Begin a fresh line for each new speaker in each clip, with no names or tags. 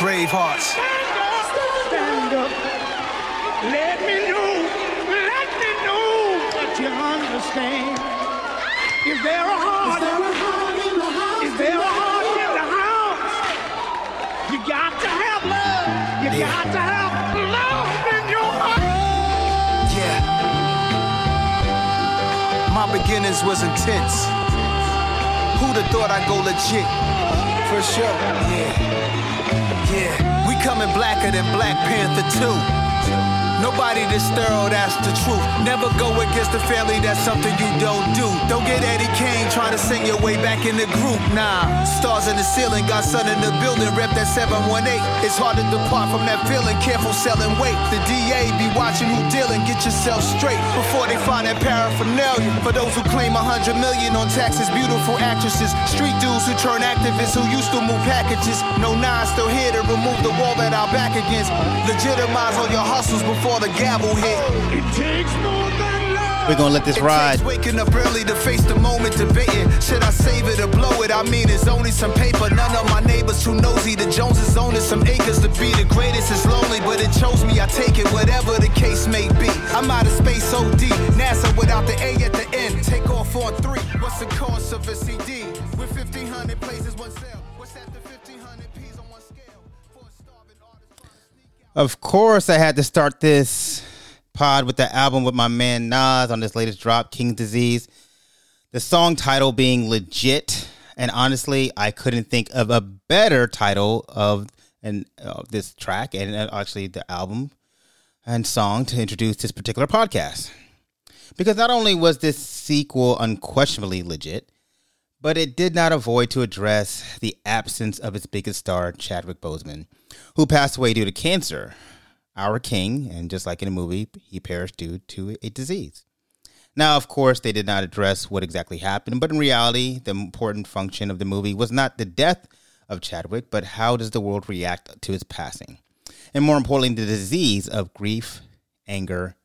brave hearts.
Stand up. Let me know. Let me know that you understand. Is there a heart? Is there a heart in the house? You got to have love. You got to have love in your heart.
Yeah. My beginnings was intense. Who'd have thought I'd go legit? For sure. Yeah. Yeah. We coming blacker than Black Panther 2. Nobody this thorough, that's the truth. Never go against the family, that's something you don't do. Don't get Eddie Kane trying to sing your way back in the group. Nah, stars in the ceiling, got sun in the building, rep that 718. It's hard to depart from that feeling, careful selling weight. The DA be watching who dealing, get yourself straight before they find that paraphernalia. For those who claim a hundred million on taxes, beautiful actresses, street dudes who turn activists who used to move packages. No nine still here to remove the wall that our back against. Legitimize all your hustles before the gavel hit.
It takes more than love.
We're gonna let this
It
ride.
waking up early to face the moment, debating. Should I save it or blow it? I mean, it's only some paper. None of my neighbors too nosy. The Joneses owning some acres to be the greatest is lonely, but it chose me. I take it, whatever the case may be. I'm out of space OD. NASA without the A at the end. Take off on three. What's the cost of a CD?
Of course, I had to start this pod with the album with my man Nas on this latest drop, King's Disease. The song title being legit, and honestly, I couldn't think of a better title of and uh, this track and uh, actually the album and song to introduce this particular podcast. Because not only was this sequel unquestionably legit, but it did not avoid to address the absence of its biggest star, Chadwick Boseman, who passed away due to cancer. Our king, and just like in the movie, he perished due to a disease. Now, of course, they did not address what exactly happened, but in reality, the important function of the movie was not the death of Chadwick, but how does the world react to his passing? And more importantly, the disease of grief, anger,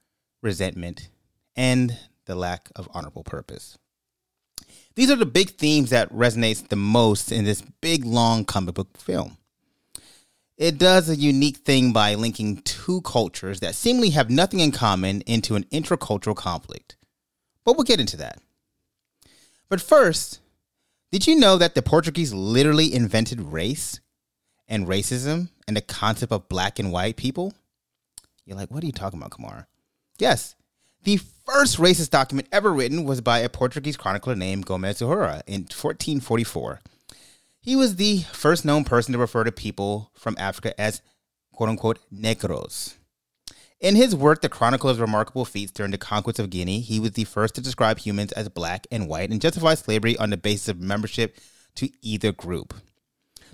resentment, and the lack of honorable purpose. These are the big themes that resonates the most in this big long comic book film. It does a unique thing by linking two cultures that seemingly have nothing in common into an intercultural conflict. But we'll get into that. But first, did you know that the Portuguese literally invented race and racism and the concept of black and white people? You're like, what are you talking about, Kamar? Yes, the first racist document ever written was by a Portuguese chronicler named Gomez Zahura in 1444. He was the first known person to refer to people from Africa as quote unquote negros. In his work, The Chronicle of Remarkable Feats During the Conquest of Guinea, he was the first to describe humans as black and white and justify slavery on the basis of membership to either group.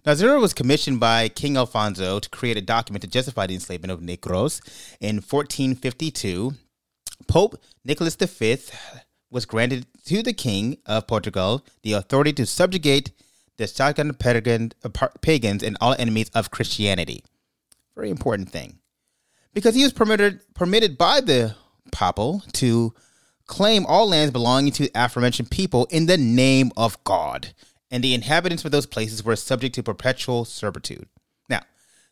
Nazura was commissioned by King Alfonso to create a document to justify the enslavement of Negros. In 1452, Pope Nicholas V was granted to the King of Portugal the authority to subjugate the Sagan pagan- uh, pagans and all enemies of Christianity. Very important thing. Because he was permitted, permitted by the Papal to claim all lands belonging to the aforementioned people in the name of God, and the inhabitants of those places were subject to perpetual servitude. Now,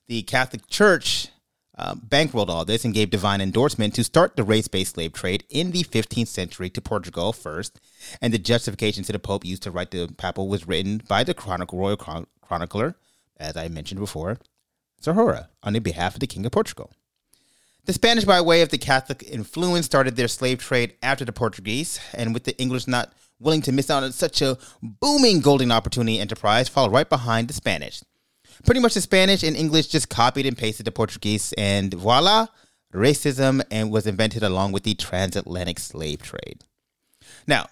the Catholic Church uh, bankrolled all this and gave divine endorsement to start the race based slave trade in the 15th century to Portugal first, and the justification to the Pope used to write the papal was written by the chronicle, royal chron- chronicler, as I mentioned before, Zahura, on the behalf of the King of Portugal. The Spanish, by way of the Catholic influence, started their slave trade after the Portuguese, and with the English not willing to miss out on such a booming golden opportunity enterprise, followed right behind the Spanish. Pretty much the Spanish and English just copied and pasted the Portuguese, and voila, racism and was invented along with the transatlantic slave trade. Now,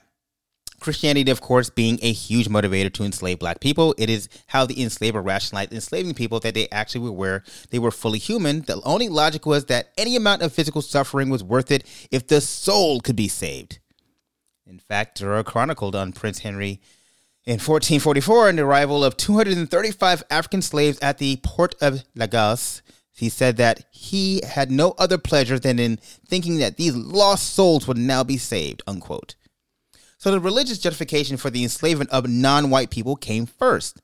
Christianity, of course, being a huge motivator to enslave black people, it is how the enslaver rationalized enslaving people that they actually were they were fully human. The only logic was that any amount of physical suffering was worth it if the soul could be saved. In fact, Dura chronicled on Prince Henry in 1444 and the arrival of 235 African slaves at the port of Lagos. He said that he had no other pleasure than in thinking that these lost souls would now be saved, unquote. So the religious justification for the enslavement of non white people came first.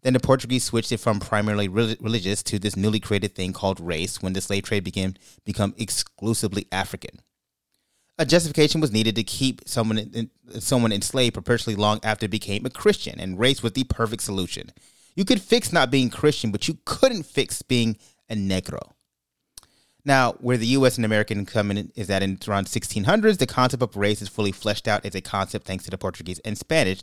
Then the Portuguese switched it from primarily rel- religious to this newly created thing called race when the slave trade became become exclusively African. A justification was needed to keep someone in, someone enslaved perpetually long after became a Christian, and race was the perfect solution. You could fix not being Christian, but you couldn't fix being a Negro. Now, where the U.S. and American come in is that in around 1600s, the concept of race is fully fleshed out as a concept thanks to the Portuguese and Spanish.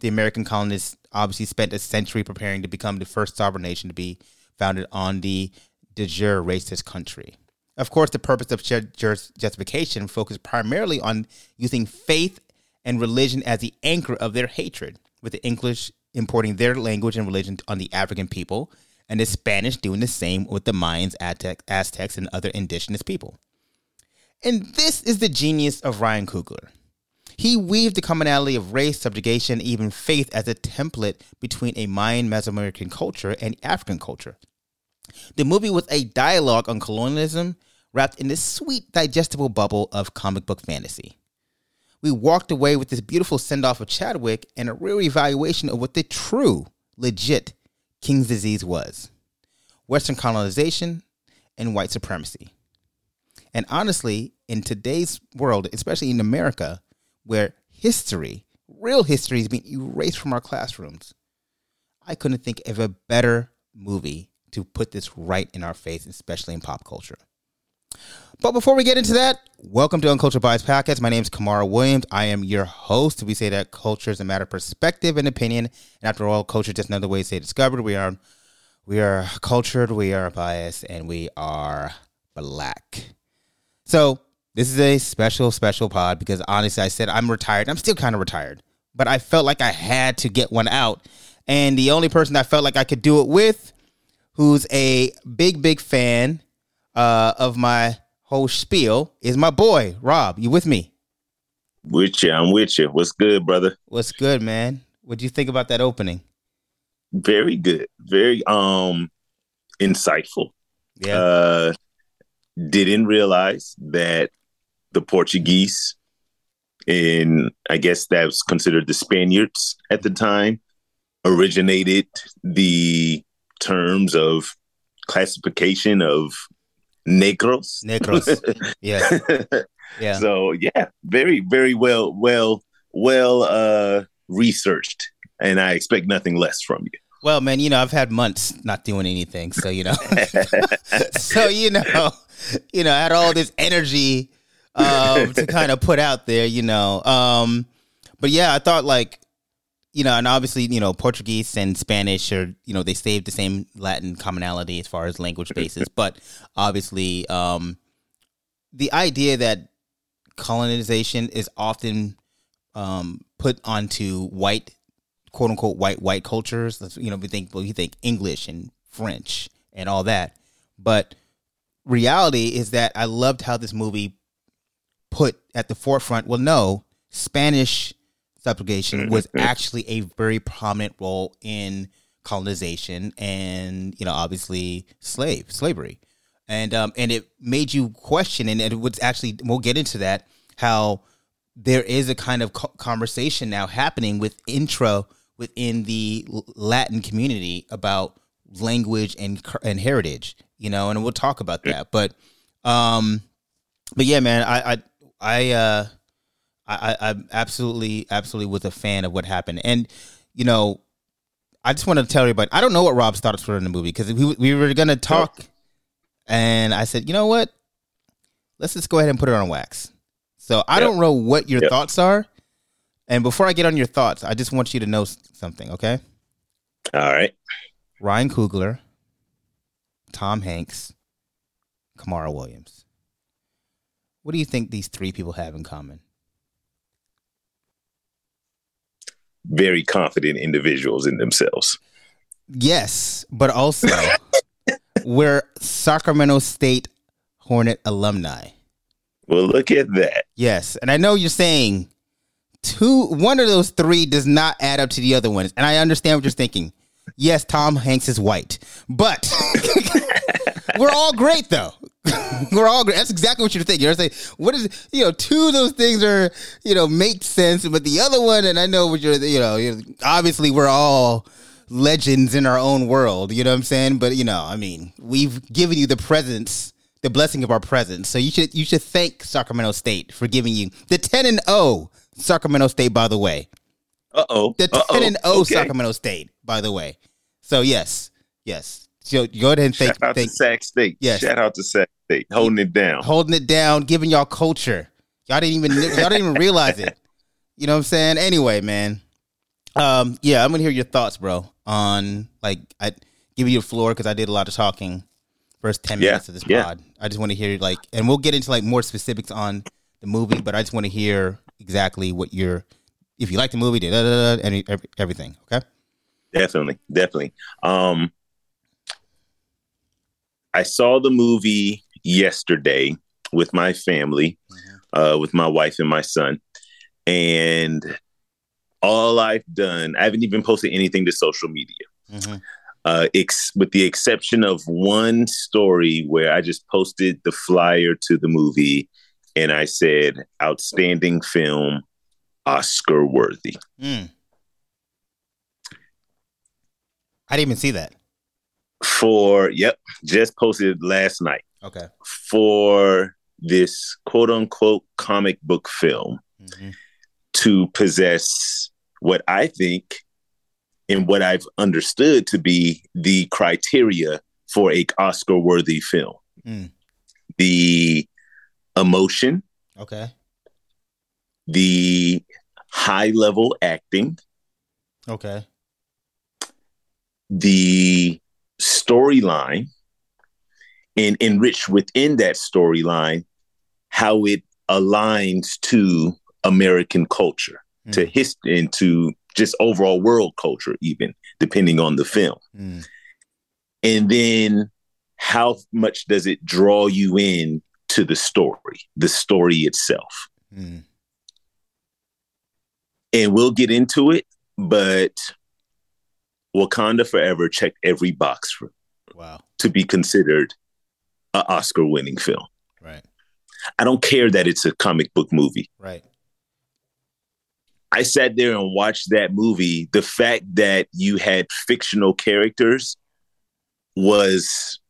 The American colonists obviously spent a century preparing to become the first sovereign nation to be founded on the de jure racist country. Of course, the purpose of justification focused primarily on using faith and religion as the anchor of their hatred, with the English importing their language and religion on the African people and the Spanish doing the same with the Mayans, Aztecs, and other indigenous people. And this is the genius of Ryan Coogler. He weaved the commonality of race, subjugation, even faith as a template between a Mayan Mesoamerican culture and African culture. The movie was a dialogue on colonialism wrapped in this sweet, digestible bubble of comic book fantasy. We walked away with this beautiful send off of Chadwick and a real evaluation of what the true, legit King's disease was Western colonization and white supremacy. And honestly, in today's world, especially in America, where history, real history, is being erased from our classrooms, I couldn't think of a better movie to put this right in our face, especially in pop culture. But before we get into that, welcome to Uncultured Bias Podcast. My name is Kamara Williams. I am your host. We say that culture is a matter of perspective and opinion. And after all, culture is just another way to say discovered. We are we are cultured, we are biased, and we are black. So this is a special, special pod because honestly, I said I'm retired. I'm still kind of retired, but I felt like I had to get one out. And the only person I felt like I could do it with, who's a big, big fan uh, of my whole spiel is my boy Rob. You with me?
With you, I'm with you. What's good, brother?
What's good, man? What do you think about that opening?
Very good. Very um insightful. Yeah. Uh didn't realize that the Portuguese in I guess that was considered the Spaniards at the time originated the terms of classification of negros.
Negros. yeah.
Yeah. So yeah, very, very well, well, well uh researched. And I expect nothing less from you.
Well, man, you know, I've had months not doing anything. So, you know. so, you know, you know, I had all this energy um to kind of put out there, you know. Um, but yeah, I thought like you know, and obviously, you know, Portuguese and Spanish are, you know, they save the same Latin commonality as far as language basis, but obviously, um, the idea that colonization is often um, put onto white, quote unquote, white white cultures. You know, we think well, you think English and French and all that, but reality is that I loved how this movie put at the forefront. Well, no, Spanish subjugation mm-hmm. was actually a very prominent role in colonization and you know obviously slave slavery. And um and it made you question and it was actually we'll get into that how there is a kind of conversation now happening with intro within the latin community about language and and heritage you know and we'll talk about that. But um but yeah man i i i uh I, I absolutely, absolutely was a fan of what happened. And, you know, I just want to tell everybody, I don't know what Rob's thoughts were in the movie because we, we were going to talk. And I said, you know what? Let's just go ahead and put it on wax. So I yep. don't know what your yep. thoughts are. And before I get on your thoughts, I just want you to know something, okay?
All right.
Ryan Coogler, Tom Hanks, Kamara Williams. What do you think these three people have in common?
Very confident individuals in themselves.
Yes, but also we're Sacramento State Hornet alumni.
Well, look at that.
Yes, and I know you're saying two one of those three does not add up to the other ones, and I understand what you're thinking. Yes, Tom Hanks is white, but we're all great though. we're all great. That's exactly what you're thinking. You're saying, what is you know, two of those things are you know make sense, but the other one, and I know what you're you know, you're, obviously we're all legends in our own world. You know what I'm saying? But you know, I mean, we've given you the presence, the blessing of our presence. So you should you should thank Sacramento State for giving you the 10 and 0 Sacramento State. By the way,
Uh oh.
the 10 and 0 Sacramento State. By the way, so yes, yes. So go ahead and thank,
Shout out
thank
to Sac State.
Yes.
Shout out to Sac State. Holding it down.
holding it down, giving y'all culture. Y'all didn't even y'all didn't even realize it. You know what I'm saying? Anyway, man. Um, yeah, I'm gonna hear your thoughts, bro, on like I give you the floor because I did a lot of talking first ten
Yeah,
minutes of this
yeah.
pod. I just want to hear like, and we'll get into like more specifics on the movie, but I just want to hear exactly what you're, if you like the movie, da da da, da, and every- everything. Okay.
Definitely, definitely. Um, I saw the movie yesterday with my family, uh, with my wife and my son, and all I've done, I haven't even posted anything to social media,
Mm-hmm.
uh, ex- with the exception of one story where I just posted the flyer to the movie, and I said, "Outstanding film, Oscar worthy."
Mm. I didn't even see that.
For yep, just posted last night.
Okay.
for this quote unquote comic book film
hmm
to possess what I think and what I've understood to be the criteria for a Oscar worthy film.
Mm.
The emotion,
Okay.
The high level acting,
Okay.
the storyline, and enrich within that storyline how it aligns to American culture, to
Mm.
history, and to just overall world culture, even depending on the film.
Mm.
And then how much does it draw you in to the story, the story itself?
Mm.
And we'll get into it, but Wakanda Forever checked every box for,
Wow.
to be considered an Oscar winning film.
Right.
I don't care that it's a comic book movie.
Right.
I sat there and watched that movie. The fact that you had fictional characters was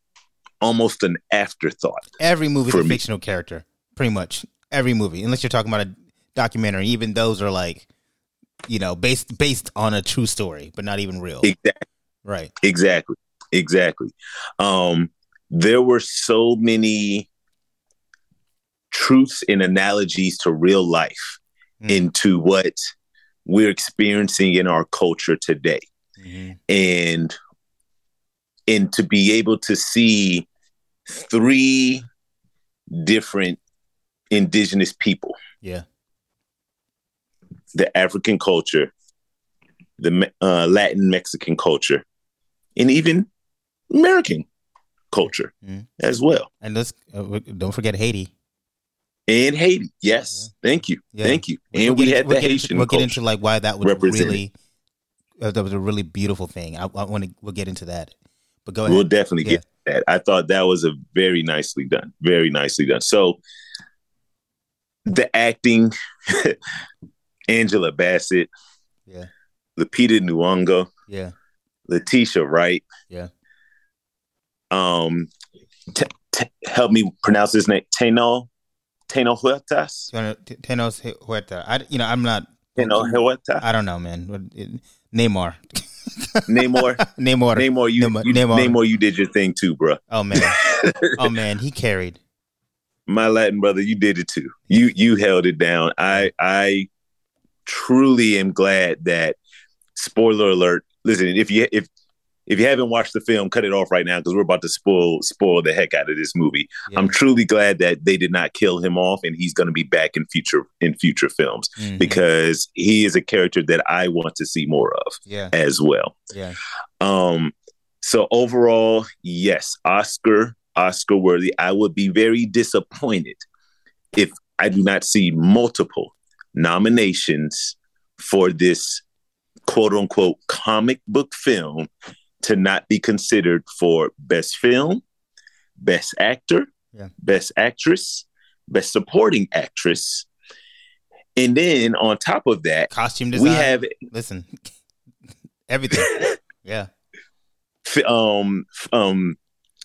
almost an afterthought.
Every movie is a
me.
fictional character, pretty much. Every movie, unless you're talking about a documentary. Even those are like, you know, based based on a true story, but not even real.
Exactly.
right.
Exactly. Exactly. Um, there were so many truths and analogies to real life
Mm.
into what we're experiencing in our culture today.
Mhm.
and and to be able to see three different indigenous people
Yeah.
The african culture the uh, latin mexican culture and even american culture
Mhm.
as well
And let's uh, don't forget Haiti.
and haiti yes thank you
Yeah.
thank you
We'll
and we had
we'll
the
get into-
haitian
We'll get into like why that was really uh, that was a really beautiful thing. I, I want to. We'll get into that. But go ahead.
We'll definitely
Yeah.
get that. I thought that was a very nicely done. Very nicely done. So the acting, Angela Bassett,
Yeah.
Lupita Nyong'o,
Yeah.
Letitia Wright.
Yeah.
Um, t- t- help me pronounce his name. Teno, Teno Huertas.
Teno- Tenos Huerta. I, you know, I'm not.
Teno Huerta.
I don't know, man. Neymar.
Namor.
Neymar.
Namor. You,
Neymar-
you,
Neymar.
Namor. You did your thing too, bro.
Oh man. Oh man. He carried.
my Latin brother, you did it too. You you held it down. I I truly am glad that spoiler alert. Listen, if you if if you haven't watched the film, cut it off right now because we're about to spoil spoil the heck out of this movie.
Yeah.
I'm truly glad that they did not kill him off and he's going to be back in future in future films
Mhm.
because he is a character that I want to see more of
yeah.
as well.
Yeah.
Um, so overall, yes, Oscar, Oscar worthy. I would be very disappointed if I do not see multiple nominations for this quote unquote comic book film to not be considered for best film, best actor,
Yeah.
best actress, best supporting actress. And then on top of that,
Costume design.
we have
Listen. Everything. Yeah.
Um, um,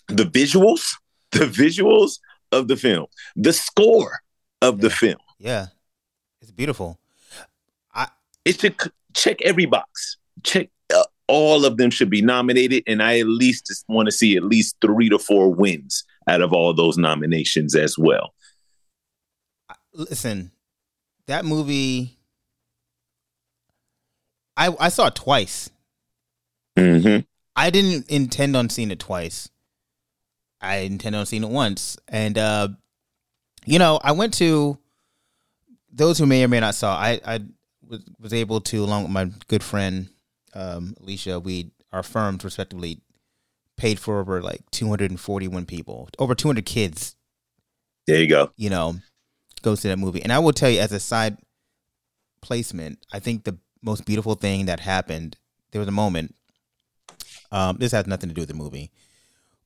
the visuals, the visuals of the film, the score of the film.
Yeah. It's beautiful.
It should c- check every box. Check uh, all of them should be nominated, and I at least just want to see at least three to four wins out of all those nominations as well.
Listen, that movie I I saw it twice.
Mm-hmm.
I didn't intend on seeing it twice. I intended on seeing it once. And uh you know, I went to those who may or may not saw, I I was, was able to along with my good friend um Alicia, we our firms respectively paid for over like 241 people, over 200 kids
There you go.
you know, goes to that movie. And I will tell you, as a side placement, I think the most beautiful thing that happened, there was a moment. Um, this has nothing to do with the movie,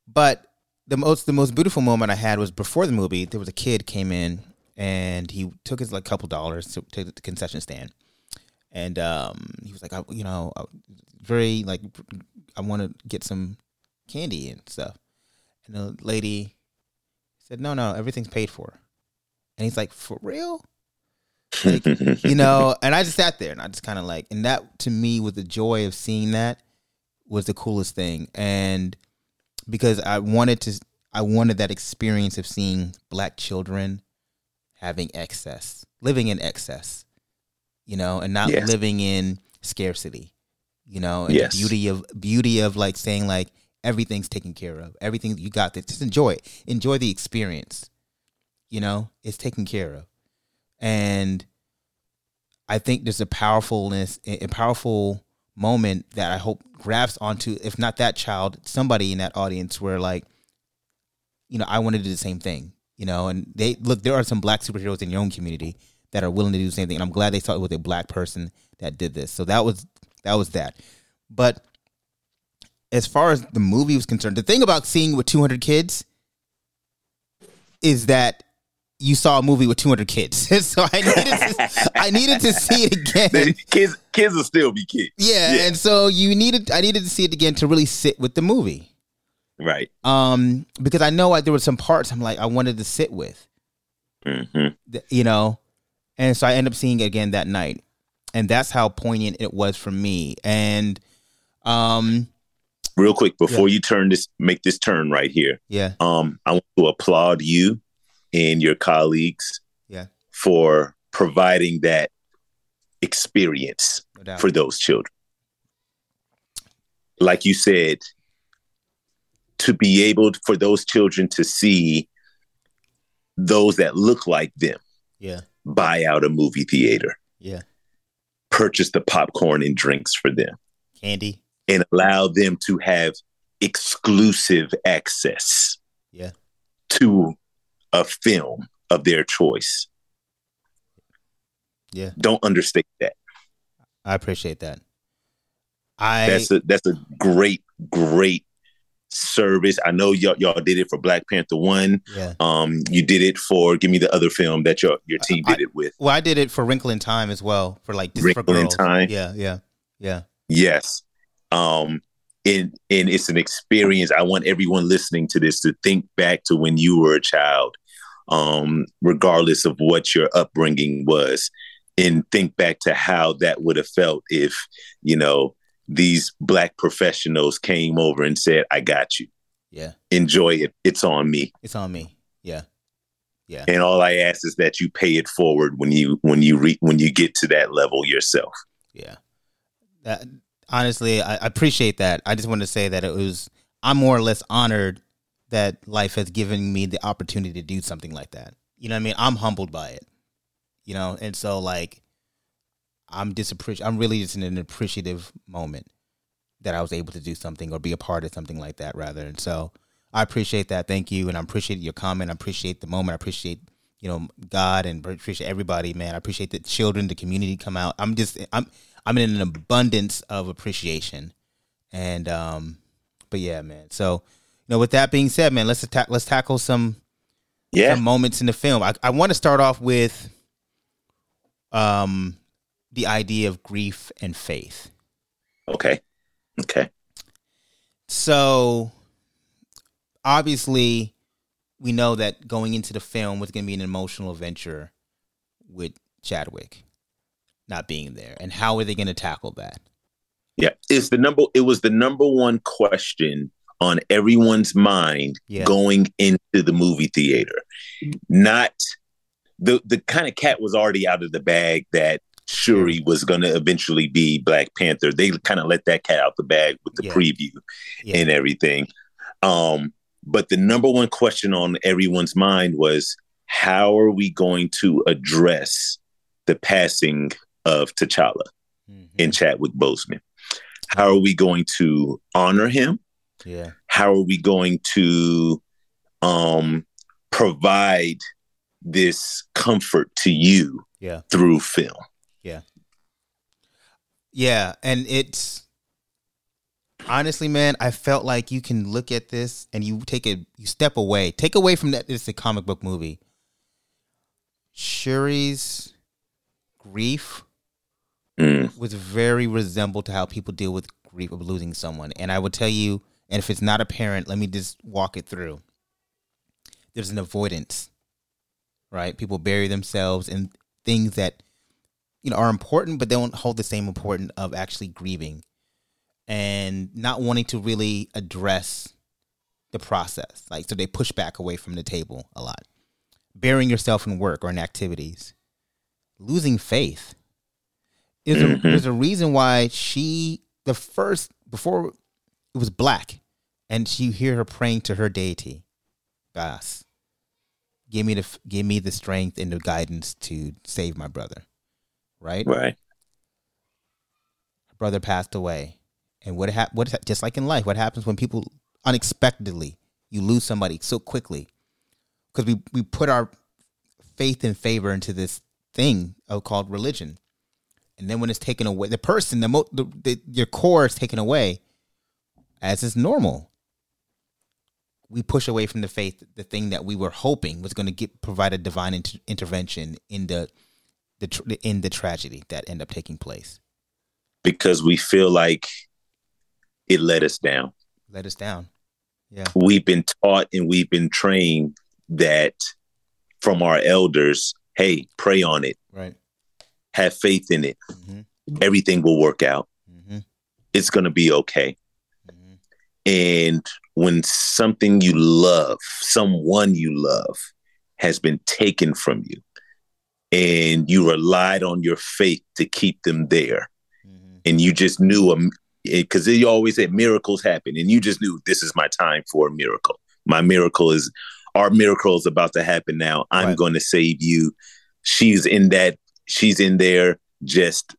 but the most the most beautiful moment I had was before the movie. There was a kid came in and he took his like couple dollars to, to the concession stand, and um, he was like, I, you know, I- very like, I want to get some candy and stuff. And the lady said, "No, no, everything's paid for." And he's like, "For real?" Like, you know, and I just sat there and I just kind of like, and that to me was the joy of seeing that was the coolest thing, and because I wanted to, I wanted that experience of seeing black children having excess, living in excess, you know, and not
Yes.
living in scarcity, you know, and
Yes.
the beauty of beauty of like saying like everything's taken care of, everything you got this, just enjoy it, enjoy the experience, you know, it's taken care of, and I think there's a powerfulness, a a powerful moment that I hope grabs onto, if not that child, somebody in that audience where like, you know, I want to do the same thing, you know, and they look, there are some black superheroes in your own community that are willing to do the same thing. And I'm glad they saw it with a black person that did this. So that was, that was that. But as far as the movie was concerned, the thing about seeing with 200 kids is that you saw a movie with 200 kids. so I needed to, I needed to see it again.
kids, kids will still be kids.
Yeah,
Yeah.
and so you needed I needed to see it again to really sit with the movie.
Right.
Um because I know like, there were some parts I'm like I wanted to sit with,
hmm
th- you know. And so I end up seeing it again that night. And that's how poignant it was for me. And um
Real quick before you turn this, make this turn right here.
yeah,
Um, I want to applaud you and your colleagues
Yeah.
for providing that experience
no
for those children. Like you said, to be able for those children to see those that look like them
yeah.
buy out a movie theater,
Yeah.
purchase the popcorn and drinks for them,
Candy.
and allow them to have exclusive access
Yeah.
to a film of their choice.
Yeah.
Don't understate that.
I appreciate that. I
That's a that's a great, great service. I know y'all y'all did it for Black Panther One.
yeah.
Um, you did it for give me the other film that your your team did it with.
Well, I did it for Wrinkle in Time as well for like for
Wrinkle in. Time?
Yeah, yeah. Yeah.
Yes. Um, and and it's an experience. I want everyone listening to this to think back to when you were a child, um, regardless of what your upbringing was, and think back to how that would have felt if you know these black professionals came over and said, "I got you.
Yeah.
Enjoy it. It's on me."
It's on me. Yeah. Yeah.
And all I ask is that you pay it forward when you when you re- when you get to that level yourself.
Yeah. That honestly, I, I appreciate that. I just want to say that it was I'm more or less honored that life has given me the opportunity to do something like that. You know what I mean? I'm humbled by it. You know, and so like I'm disappreciative. I'm really just in an appreciative moment that I was able to do something or be a part of something like that rather. And so I appreciate that. Thank you. And I appreciate your comment. I appreciate the moment. I appreciate, you know, God and appreciate everybody, man. I appreciate the children, the community come out. I'm just, I'm, I'm in an abundance of appreciation. And, um, but yeah, man. So, you know, with that being said, man, let's attack, let's tackle some,
Yeah.
some moments in the film. I, I want to start off with, um, the idea of grief and faith.
Okay. Okay.
So obviously, we know that going into the film was going to be an emotional adventure with Chadwick not being there, and how are they going to tackle that?
Yeah, it's the number. It was the number one question on everyone's mind
Yeah.
going into the movie theater. Not the the kind of cat was already out of the bag that Shuri was going to eventually be Black Panther. They kind of let that cat out the bag with the
Yeah.
preview
Yeah.
and everything. Um, but the number one question on everyone's mind was how are we going to address the passing of T'Challa
Mhm.
and Chadwick Boseman? How are we going to honor him?
yeah,
How are we going to um, provide this comfort to you
yeah.
through film?
Yeah, Yeah, and it's honestly, man, I felt like you can look at this and you take a you step away, take away from that it's a comic book movie. Shuri's grief
Mm,
was very resembled to how people deal with grief of losing someone. And I will tell you, and if it's not apparent, let me just walk it through. There's an avoidance, right? People bury themselves in things that you know are important, but they don't hold the same importance of actually grieving and not wanting to really address the process. Like so, they push back away from the table a lot. Burying yourself in work or in activities, losing faith. There's a,
Mhm.
there's a reason why she the first before it was black, and she hear her praying to her deity, Bast. Give me the give me the strength and the guidance to save my brother. Right,
right.
her brother passed away, and what hap- what just like in life, what happens when people unexpectedly you lose somebody so quickly because we we put our faith and favor into this thing called religion, and then when it's taken away, the person, the, mo- the, the your core is taken away, as is normal. We push away from the faith, the thing that we were hoping was going to get provide a divine inter- intervention in the the tr- in the tragedy that end up taking place.
Because we feel like it let us down.
Let us down. Yeah,
We've been taught and we've been trained that from our elders hey, pray on it,
right.
have faith in it.
hmm
Everything will work out.
hmm
It's going to be okay.
hmm
And when something you love, someone you love, has been taken from you, and you relied on your faith to keep them there,
hmm
and you just knew because you always said miracles happen, and you just knew this is my time for a miracle. My miracle is our miracle is about to happen now. I'm
Right.
going to save you. She's in that. She's in there just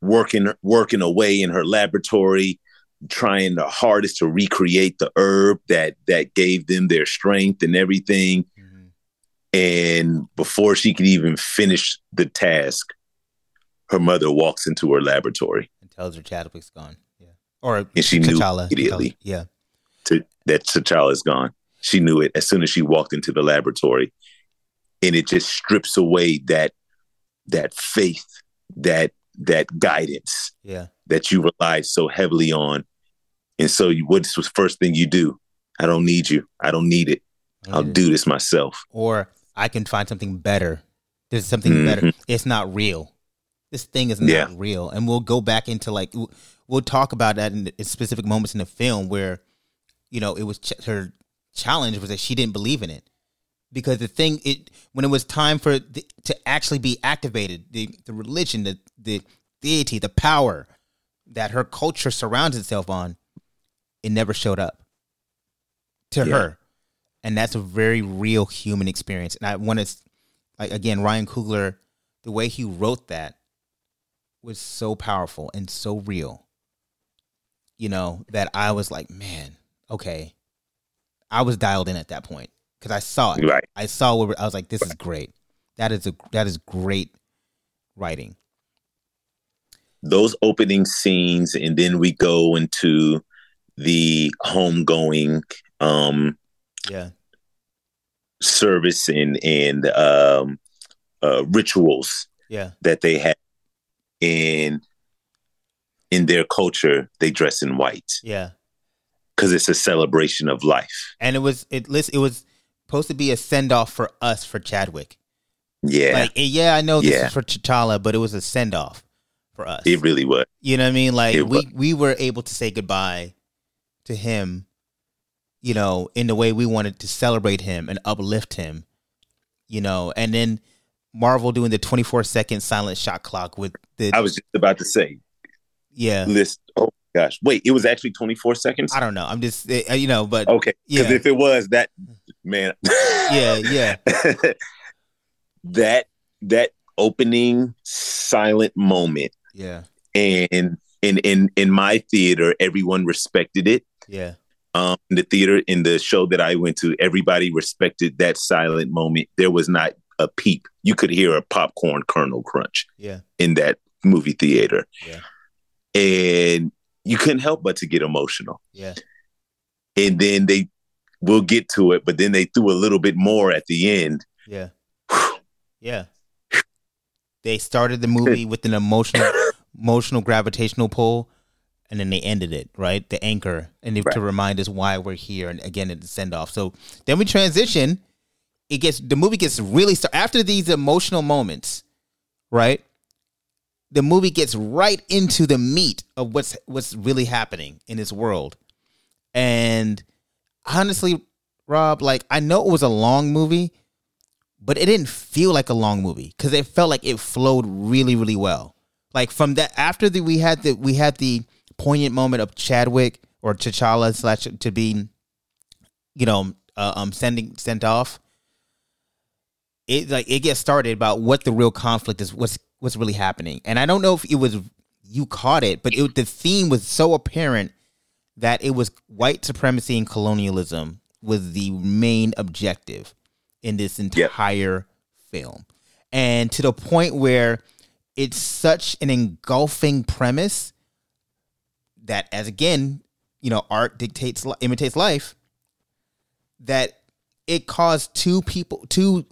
working working away in her laboratory trying the hardest to recreate the herb that that gave them their strength and everything and before she could even finish the task her mother walks into her laboratory
And tells her Chadwick's gone. Yeah, or
And she knew
T'Challa.
immediately.
T'Challa. Yeah,
to that T'Challa is gone. She knew it as soon as she walked into the laboratory, and it just strips away that that faith, that that guidance
yeah,
that you relied so heavily on. And so, you, what's the first thing you do? I don't need you. I don't need it. I'll do this myself.
Or I can find something better. There's something better. Mm-hmm. It's not real. This thing is not
Yeah.
real, and we'll go back into like we'll- we'll talk about that in, in specific moments in the film where, you know, it was ch- her challenge was that she didn't believe in it because the thing it when it was time for the, to actually be activated, the the religion, the the deity, the power that her culture surrounds itself on, it never showed up to
Yeah.
her, and that's a very real human experience. And I want to, like again, Ryan Coogler, the way he wrote that was so powerful and so real. You know that I was like, man, okay, I was dialed in at that point because I saw it.
Right.
I saw where I was like, this is great. That is a that is great writing.
Those opening scenes, and then we go into the homegoing um,
Yeah,
service and and um, uh, rituals
yeah,
that they have in in their culture they dress in white
yeah,
because it's a celebration of life.
And it was it it was supposed to be a send off for us for Chadwick.
Yeah,
Like yeah, I know this
Yeah.
is for T'Challa, but it was a send off for us.
it really was.
You know what I mean? Like
It
we
was.
we were able to say goodbye to him, you know, in the way we wanted to celebrate him and uplift him, you know, and then Marvel doing the 24 second silent shot clock with the
I was just about to say,
yeah.
list. Oh my gosh, wait, it was actually 24 seconds.
I don't know. I'm just eh, you know, but
Okay, because
Yeah.
if it was that, man,
yeah, yeah,
that that opening silent moment,
yeah,
and in in in my theater, everyone respected it.
yeah,
Um, in the theater, in the show that I went to, everybody respected that silent moment. There was not a peep. You could hear a popcorn kernel crunch
yeah,
in that movie theater.
Yeah.
And you couldn't help but to get emotional.
yeah,
And then they we'll get to it, but then they threw a little bit more at the end.
yeah, yeah. They started the movie with an emotional, emotional gravitational pull, and then they ended it right, the anchor, and if to remind us why we're here, and again the send off. So then we transition. It gets the movie gets really start after these emotional moments, right? The movie gets right into the meat of what's what's really happening in this world, and honestly, Rob, like I know it was a long movie, but it didn't feel like a long movie because it felt like it flowed really, really well. Like from that after the we had the we had the poignant moment of Chadwick or T'Challa slash to be, you know, uh, um sending sent off. It like it gets started about what the real conflict is, what's what's really happening, and I don't know if it was you caught it, but it, the theme was so apparent that it was white supremacy and colonialism was the main objective in this entire film. And to the point where it's such an engulfing premise that as again, you know, art dictates imitates life that it caused two people two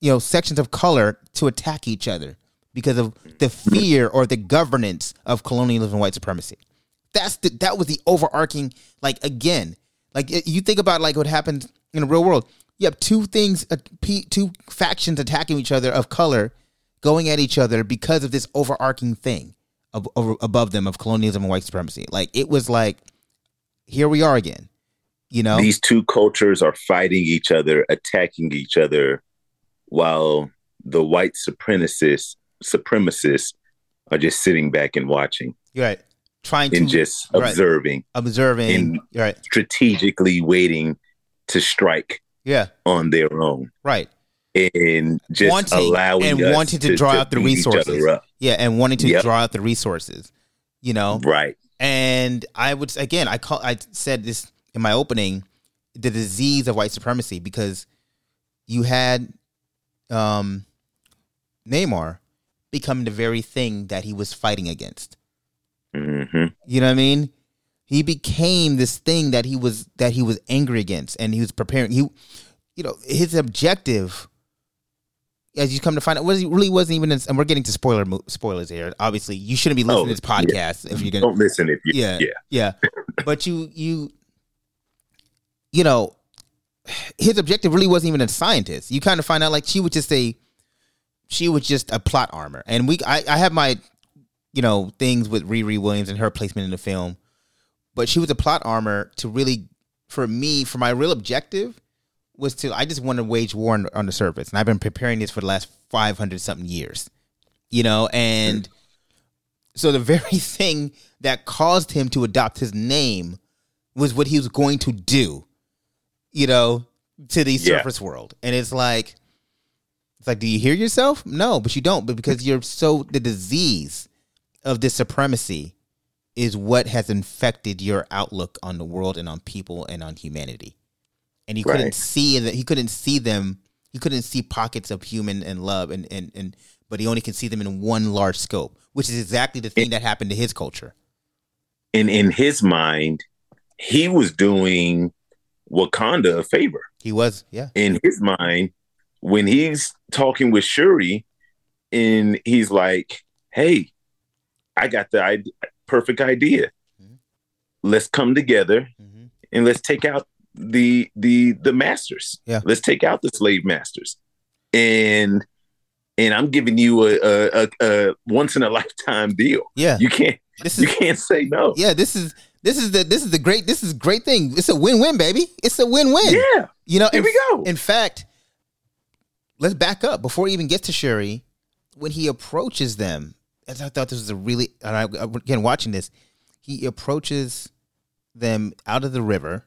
you know sections of color to attack each other because of the fear or the governance of colonialism and white supremacy. That's the that was the overarching like again like you think about like what happened in the real world. You have two things uh, two factions attacking each other of color going at each other because of this overarching thing of, over, above them of colonialism and white supremacy. Like it was like here we are again you know?
These two cultures are fighting each other, attacking each other, while the white supremacists supremacists are just sitting back and watching.
Right. Trying to
and just
right.
observing,
observing
and-
right.
strategically waiting to strike
yeah.
on their own.
right.
And just
Wanting-
allowing
and wanting to draw out the
beat each other
resources. Yeah and wanting to
Yep.
draw out the resources you know
Right.
And I would again, I call I said this in my opening, the disease of white supremacy because you had um Neymar become the very thing that he was fighting against.
hmm
You know what I mean? He became this thing that he was that he was angry against, and he was preparing. He, you know, his objective, as you come to find out, was he really wasn't even. And we're getting to spoiler mo- spoilers here. Obviously, you shouldn't be listening
Oh,
to this oh, podcast if you're gonna
Don't listen if you.
yeah,
Yeah.
yeah. but you, you, you know, his objective really wasn't even a scientist. You kind of find out like she was just a, she was just a plot armor. And we, I, I have my, you know, things with Riri Williams and her placement in the film, but she was a plot armor to really, for me, for my real objective was to, I just want to wage war on, on the surface, and I've been preparing this for the last five hundred something years, you know, and. So the very thing that caused him to adopt his name was what he was going to do, you know, to the
Yeah.
surface world. And it's like it's like, do you hear yourself? No, but you don't, but because you're so the disease of this supremacy is what has infected your outlook on the world and on people and on humanity. And he couldn't
Right.
see that he couldn't see them he couldn't see pockets of human and love and, and, and but he only can see them in one large scope, which is exactly the thing that happened to his culture.
And in his mind, he was doing Wakanda a favor.
He was, yeah.
In his mind, when he's talking with Shuri, and he's like, "Hey, I got the id- perfect idea.
Mhm.
Let's come together
Mm-hmm.
and let's take out the the the masters.
Yeah.
Let's take out the slave masters. And and I'm giving you a a, a, a once in a lifetime deal.
Yeah.
You can't
This is, you
can't say no.
yeah. This is this is the this is the great this is great thing. It's a win win, baby. It's a win win.
Yeah.
You know,
Here
in,
we go.
In fact, let's back up before he even gets to Shuri. When he approaches them, as I thought this was a really, and I, again watching this, he approaches them out of the river,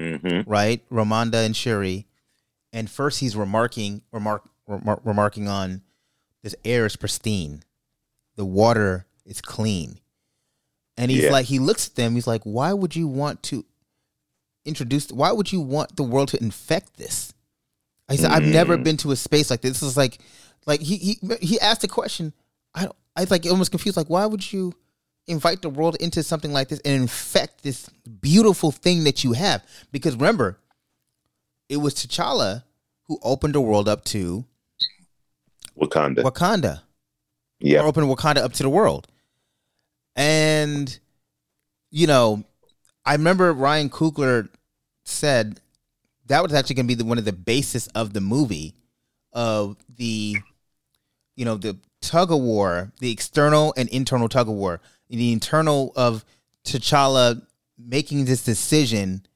hmm
right? Ramonda and Shuri, and first he's remarking, remark, remark, remarking on this air is pristine, the water is clean, and he's
Yeah.
like, he looks at them, he's like, why would you want to introduce? Why would you want the world to infect this? I said, I've never
Mm.
been to a space like this. This is like, like he he he asked a question. I don't, I was like almost confused. Like, why would you invite the world into something like this and infect this beautiful thing that you have? Because remember, it was T'Challa who opened the world up to
Wakanda.
Wakanda.
yeah.
Opened Wakanda up to the world. And you know, I remember Ryan Coogler said that was actually going to be the, one of the basis of the movie of the you know the tug of war the external and internal tug of war the internal of T'Challa making this decision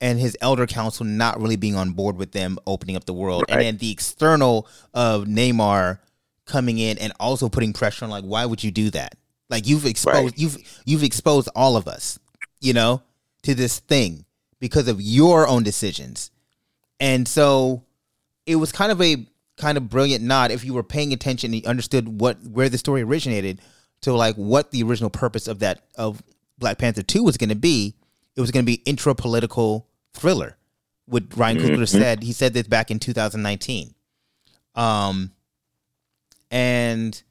and his elder council not really being on board with them opening up the world. And then the external of Namor coming in and also putting pressure on like why would you do that? Like you've exposed
Right.
you've you've exposed all of us you know to this thing because of your own decisions. And so it was kind of a kind of brilliant nod if you were paying attention and you understood what where the story originated to like what the original purpose of that of Black Panther 2 was going to be it was going to be intra political thriller what Ryan Coogler
Mhm.
said. He said this back in 2019 um and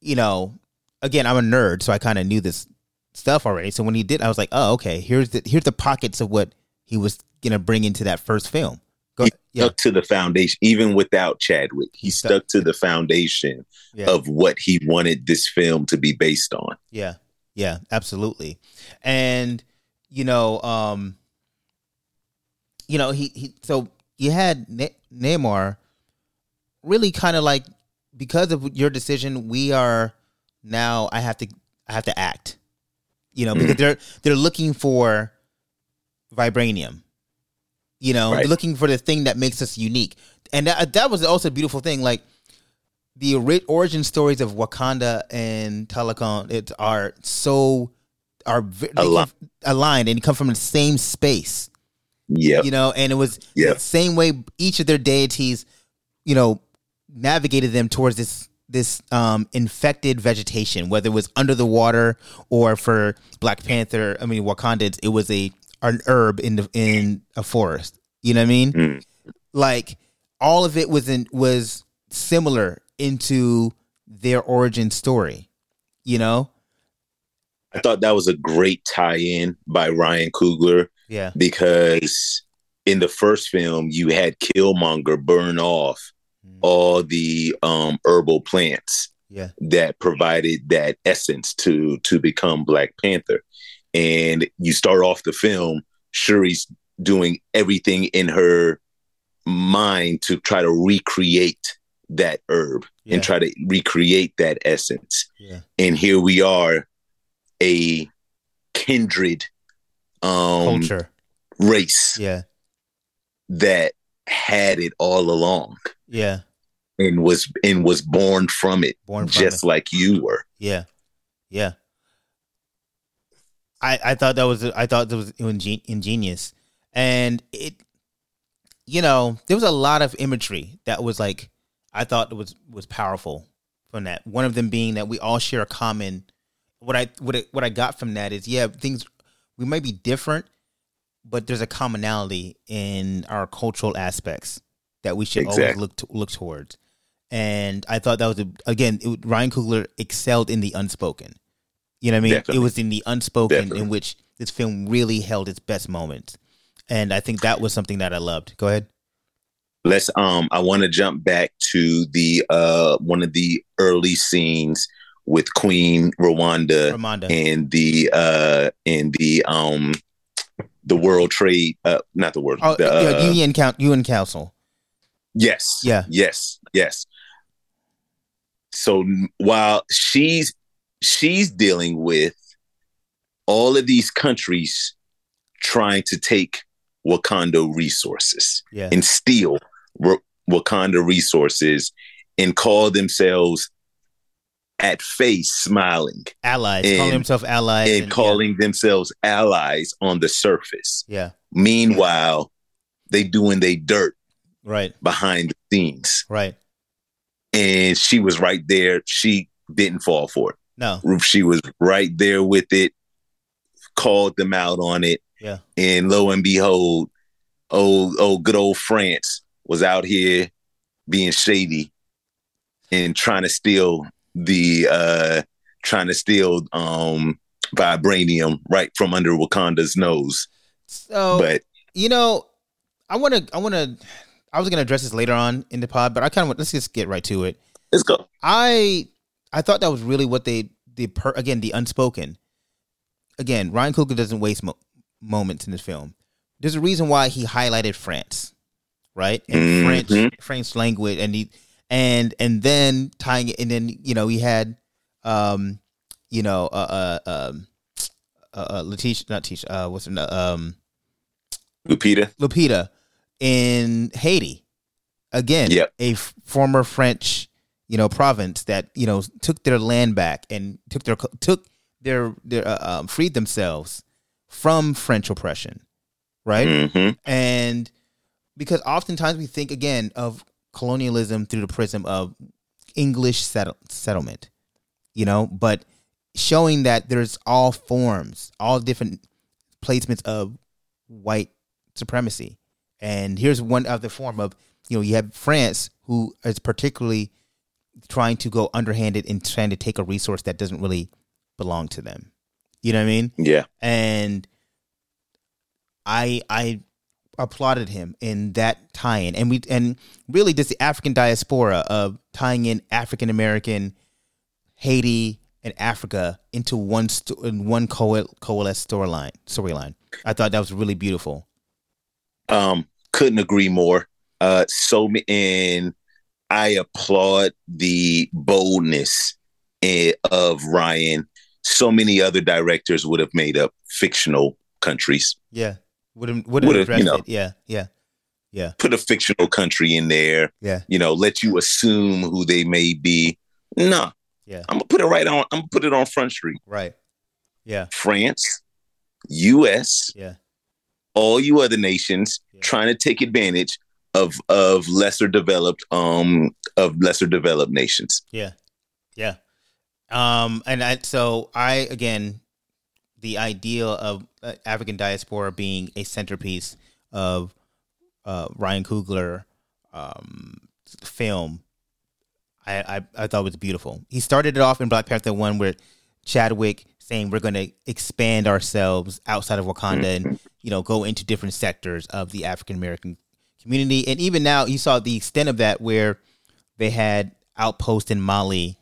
you know again I'm a nerd so I kind of knew this stuff already. So when he did I was like oh okay here's the here's the pockets of what he was going to bring into that first film Go,
He
yeah
stuck to the foundation, even without Chadwick. He,
He stuck-
stuck to the foundation
yeah.
of what he wanted this film to be based on.
Yeah, yeah, absolutely. And you know, um, you know, he he. So you had ne- Namor really kind of like because of your decision, we are now. I have to. I have to act. You know, because they're they're looking for vibranium. You know,
Right.
looking for the thing that makes us unique, and that that was also a beautiful thing. Like the origin stories of Wakanda and Talokan it are so are
Aligned.
aligned and come from the same space,
Yeah.
you know. And it was
Yeah.
the same way each of their deities, you know, navigated them towards this this um, infected vegetation, whether it was under the water or for Black Panther. I mean, Wakanda, it was a an herb in the in a forest. You know what I mean?
Mm.
like all of it was in was similar into their origin story you know
I thought that was a great tie-in by Ryan Coogler
yeah
because in the first film you had Killmonger burn off all the um, herbal plants
yeah
that provided that essence to to become Black Panther. And you start off the film, Shuri's doing everything in her mind to try to recreate that herb
yeah.
and try to recreate that essence.
yeah.
And here we are, a kindred um
culture.
race
yeah.
that had it all along
yeah.
and was and was born from it
born from
just
it.
like you were.
yeah. Yeah i i thought that was i thought that was ingen- ingenious. And it you know there was a lot of imagery that was like i thought was was powerful from that. One of them being that we all share a common what i what I, what i got from that is yeah things we might be different but there's a commonality in our cultural aspects that we should always look to, look towards. And i thought that was a, again it, ryan coogler excelled in the unspoken you know what i mean
Definitely.
it was in the unspoken
Definitely.
in which this film really held its best moments and i think that was something that i loved go ahead
let's um i want to jump back to the uh one of the early scenes with queen
Ramonda
and the uh and the um the World Trade, uh, not the World,
Oh,
the, uh,
UN count UN Council.
Yes.
Yeah.
Yes. Yes. So while she's she's dealing with all of these countries trying to take Wakanda resources
Yeah.
and steal Wa- Wakanda resources and call themselves at face smiling
allies,
and-
calling himself allies,
and
yeah,
calling themselves allies on the surface.
Yeah.
Meanwhile, they doing they dirt
Right.
behind the scenes.
Right.
and she was right there. She didn't fall for
No.
She was right there with it, called them out on it,
Yeah.
and lo and behold, old oh good old France was out here being shady and trying to steal the uh trying to steal um vibranium right from under Wakanda's nose.
So
But
you know, I want to. I want to. I was going to address this later on in the pod, but I kind of let's just get right to it.
let's go.
I I thought that was really what they the per, again the unspoken. Again, Ryan Coogler doesn't waste mo- moments in this film. There's a reason why he highlighted France, right? And
Mhm.
French French language, and he and and then tying it, and then you know he had, um, you know, uh, uh, um, uh, uh Letitia, not Tisha, uh, what's her, na- um,
Lupita.
Lupita in Haiti. Again,
Yep.
a f- former French, you know, province that you know took their land back and took their took their their uh, um, freed themselves from French oppression, right?
hmm
And because oftentimes we think again of colonialism through the prism of English settle- settlement, you know, but showing that there's all forms, all different placements of white supremacy. And here's one other form of, you know, you have France who is particularly trying to go underhanded and trying to take a resource that doesn't really belong to them. You know what I mean?
Yeah.
and I I applauded him in that tie-in, and we and really just the African diaspora of tying in African American, Haiti, and Africa into one sto- in one coal- coalesced storyline. Storyline. I thought that was really beautiful.
Um, couldn't agree more. Uh, so and I applaud the boldness eh, of Ryan. So many other directors would have made up fictional countries.
Yeah, would have would have
you know.
it. Yeah, yeah, yeah,
Put a fictional country in there.
yeah,
You know, let you assume who they may be. Nah,
yeah.
I'm gonna put it right on. I'm gonna put it on Front Street.
Right. Yeah,
France, U.S.,
yeah,
all you other nations
Yeah.
trying to take advantage of of lesser developed um of lesser developed nations.
yeah, yeah. Um, and I so I again, the ideal of uh, African diaspora being a centerpiece of uh, Ryan Coogler um, film, I, I I thought was beautiful. He started it off in Black Panther one where Chadwick saying we're going to expand ourselves outside of Wakanda and you know go into different sectors of the African American community, and even now you saw the extent of that where they had outposts in Mali,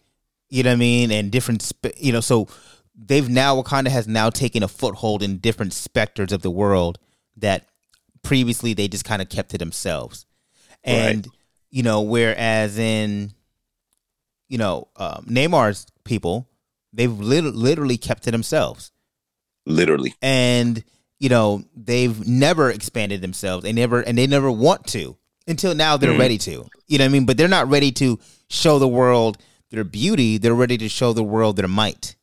you know what I mean, and different you know so they've now Wakanda has now taken a foothold in different specters of the world that previously they just kind of kept to themselves. And you know, whereas in you know um, Namor's people, they've lit- literally kept to themselves,
Literally.
and you know they've never expanded themselves. They never and they never want to until now. They're
Mhm.
ready to. You know what I mean? But they're not ready to show the world their beauty. They're ready to show the world their might.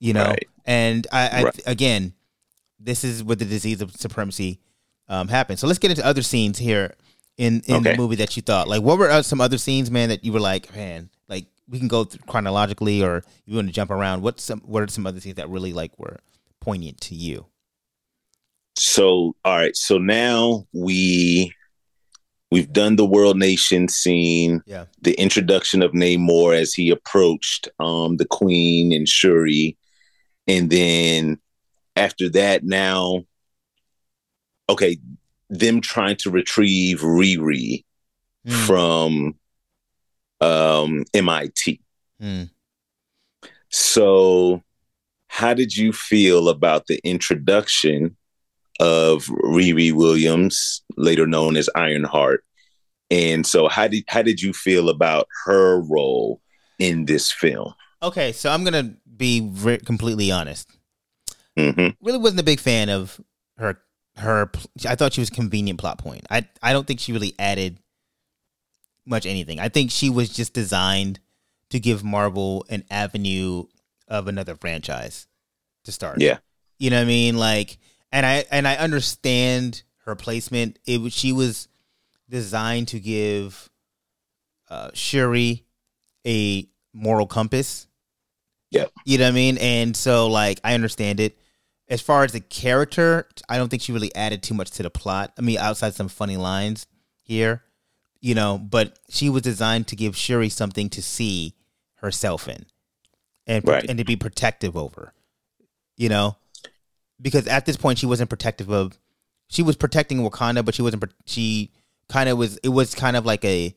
You know,
Right.
and I, I
Right.
again, this is where the disease of supremacy um, happens. So let's get into other scenes here in in
Okay.
the movie that you thought like. What were uh, some other scenes, man, that you were like, man, like we can go through chronologically, or you want to jump around? What's some? What are some other scenes that really like were poignant to you?
So all right. So now we we've done the world nation scene,
Yeah,
the introduction of Namor as he approached um the Queen and Shuri. And then after that, now okay, them trying to retrieve Riri
Mm,
from um MIT.
mm.
So, how did you feel about the introduction of Riri Williams, later known as Ironheart. And so, how did how did you feel about her role in this film?
Okay, so I'm gonna be re- completely honest.
hmm
Really wasn't a big fan of her. Her, I thought she was a convenient plot point. I I don't think she really added much anything. I think she was just designed to give Marvel an avenue of another franchise to start.
Yeah.
You know what I mean? Like, and I and I understand her placement. It was she was designed to give uh, Shuri a moral compass.
Yep.
You know what I mean? And so, like, I understand it. As far as the character, I don't think she really added too much to the plot. I mean, outside some funny lines here, you know, but she was designed to give Shuri something to see herself in, and
Right.
and to be protective over, you know, because at this point she wasn't protective of. She was protecting Wakanda, but she wasn't. She kind of was. It was kind of like a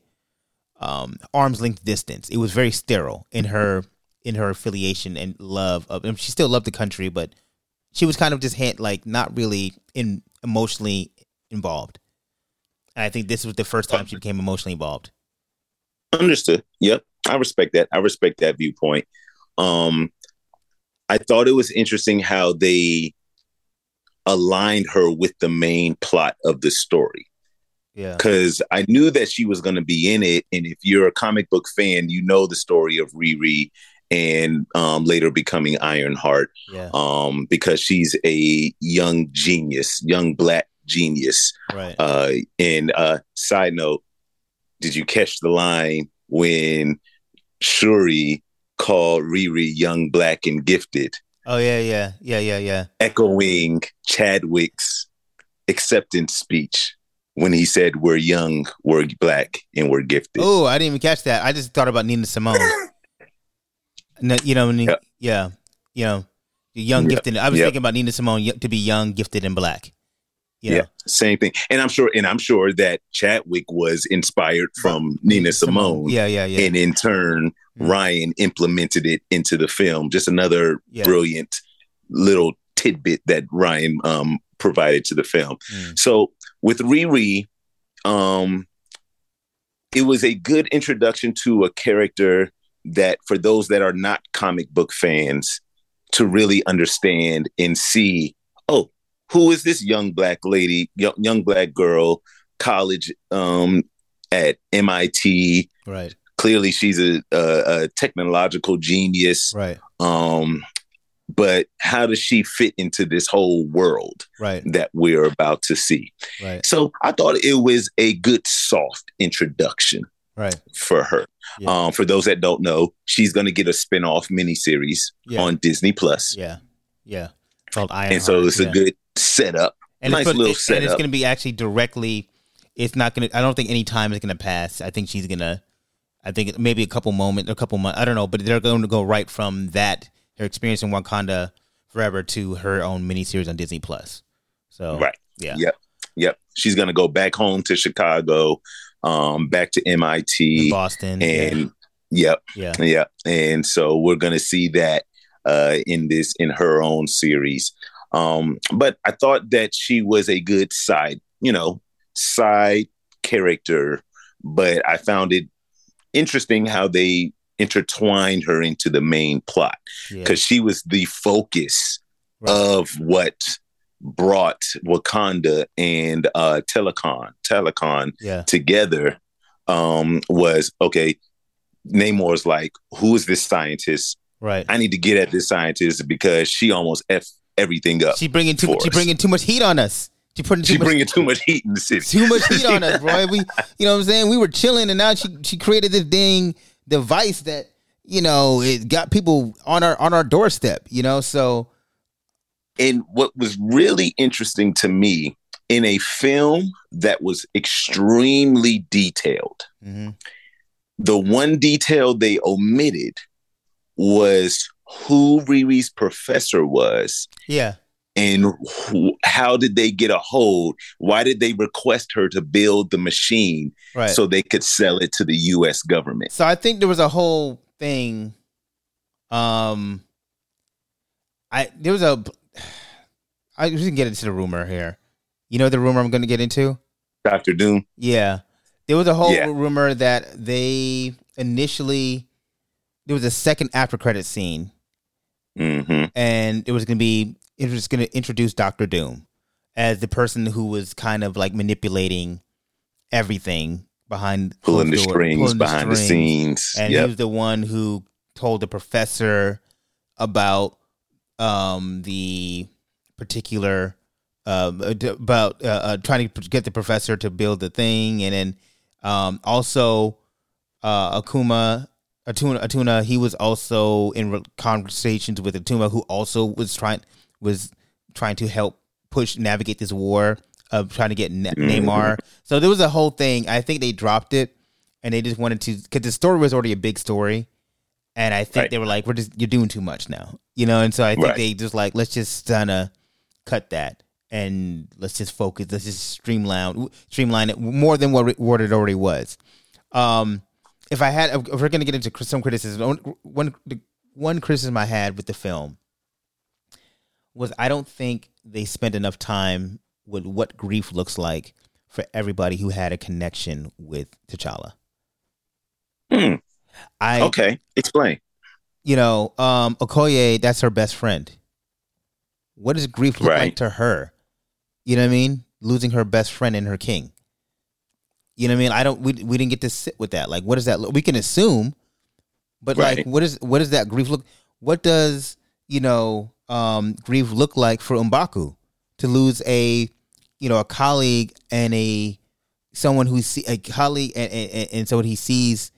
um arm's length distance. It was very sterile in her in her affiliation and love of. And she still loved the country, but she was kind of just hand, like not really in emotionally involved. And I think this was the first time she became emotionally involved.
Understood. Yep. I respect that. I respect that viewpoint. Um, I thought it was interesting how they aligned her with the main plot of the story.
Yeah.
because I knew that she was going to be in it. And if you're a comic book fan, you know the story of Riri and um, later becoming Ironheart
Yeah.
um, because she's a young genius, young black genius.
Right.
Uh, and uh, side note, did you catch the line when Shuri called Riri young, black, and gifted,
Oh yeah, yeah, yeah, yeah, yeah.
echoing Chadwick's acceptance speech? When he said, "We're young, we're black, and we're gifted."
Oh, I didn't even catch that. I just thought about Nina Simone. No, you know,
Yeah.
yeah, you know, young,
Yeah.
gifted. I was
Yeah.
thinking about Nina Simone to be young, gifted, and black. You know?
Yeah, same thing. And I'm sure, and I'm sure that Chadwick was inspired from Nina Simone,
Yeah, yeah, yeah.
and in turn,
Mm.
Ryan implemented it into the film. Just another
Yeah.
brilliant little tidbit that Ryan um, provided to the film.
Mm.
So with Riri, um, it was a good introduction to a character that, for those that are not comic book fans, to really understand and see, oh, who is this young black lady, young, young black girl, college um, at MIT?
Right,
Clearly, she's a, a, a technological genius.
right,
Um, but how does she fit into this whole world
right,
that we're about to see?
right,
So I thought it was a good soft introduction
right.
for her.
Yeah.
Um, for those that don't know, she's going to get a spin-off miniseries
Yeah.
on Disney Plus,
Yeah, yeah. Called Iron.
and so it's
yeah.
a good setup.
and
nice
it's,
little
and it's going to be actually directly. It's not going to. I don't think any time is going to pass. I think she's going to. I think maybe a couple moments, a couple months. I don't know, but they're going to go right from that her experience in Wakanda forever to her own miniseries on Disney Plus. So
Right.
yeah,
Yep. Yep. She's going to go back home to Chicago, um, back to
in
MIT,
Boston,
and yep,
yeah,
Yeah, and so we're going to see that uh, in this in her own series. Um, but I thought that she was a good side, you know, side character. But I found it interesting how they intertwined her into the main plot
yeah,
because she was the focus
Right.
of what brought Wakanda and uh, Talokan Talokan
yeah,
together um, was okay. Namor's like, who is this scientist?
right.
I need to get at this scientist because she almost f everything up.
She bringing too. She bringing too much heat on us. She putting too
She
much.
bringing too much heat in the city.
too much heat on us, bro. We, you know what I'm saying? We were chilling, and now she she created this dang device that you know it got people on our on our doorstep. You know, so
And what was really interesting to me in a film that was extremely detailed,
mhm.
the one detail they omitted was who Riri's professor was
yeah,
and who, how did they get a hold? Why did they request her to build the machine
right. So,
they could sell it to the U.S. government?
so I think there was a whole thing. Um, I there was a. I we can get into the rumor here. You know the rumor I'm going to get into?
Doctor Doom.
Yeah. There was a whole
Yeah.
rumor that they initially there was a second after credit scene
hmm
and it was going to be it was going to introduce Doctor Doom as the person who was kind of like manipulating everything behind
Pulling the
door-
strings
pulling
behind the
strings.
scenes.
and he was the one who told the professor about um the particular um uh, about uh, uh, trying to get the professor to build the thing and then um also uh akuma atuna atuna he was also in conversations with atuma who also was trying was trying to help push navigate this war of trying to get Ne- Namor. So there was a whole thing. I think they dropped it and they just wanted to because the story was already a big story, and I think
Right.
they were like, "We're just you're doing too much now," you know. And so I think
Right.
they just like let's just kind of cut that and let's just focus. Let's just streamline streamline it more than what it- what it already was. Um, if I had, if we're gonna get into some criticism, one one criticism I had with the film was I don't think they spent enough time with what grief looks like for everybody who had a connection with T'Challa.
Hmm.
I
Okay. Explain.
you know, um, Okoye, that's her best friend. What does grief look like to her? You know what I mean? Losing her best friend and her king. You know what I mean? I don't. We we didn't get to sit with that. Like, what does that? Look? We can assume, but like,
Right.
what is what does that grief look? What does you know um, grief look like for Mbaku to lose a you know a colleague and a someone who see a colleague and and, and someone he sees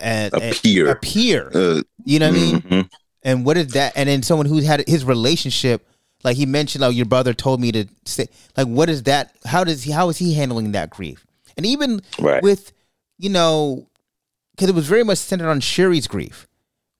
as,
A peer.
a peer.
Uh,
You know what I mean?
mhm.
And what is that? And then someone who had his relationship, like he mentioned, like your brother told me to say, like what is that? How does he? How is he handling that grief? And even
Right.
with, you know, because it was very much centered on Shuri's grief,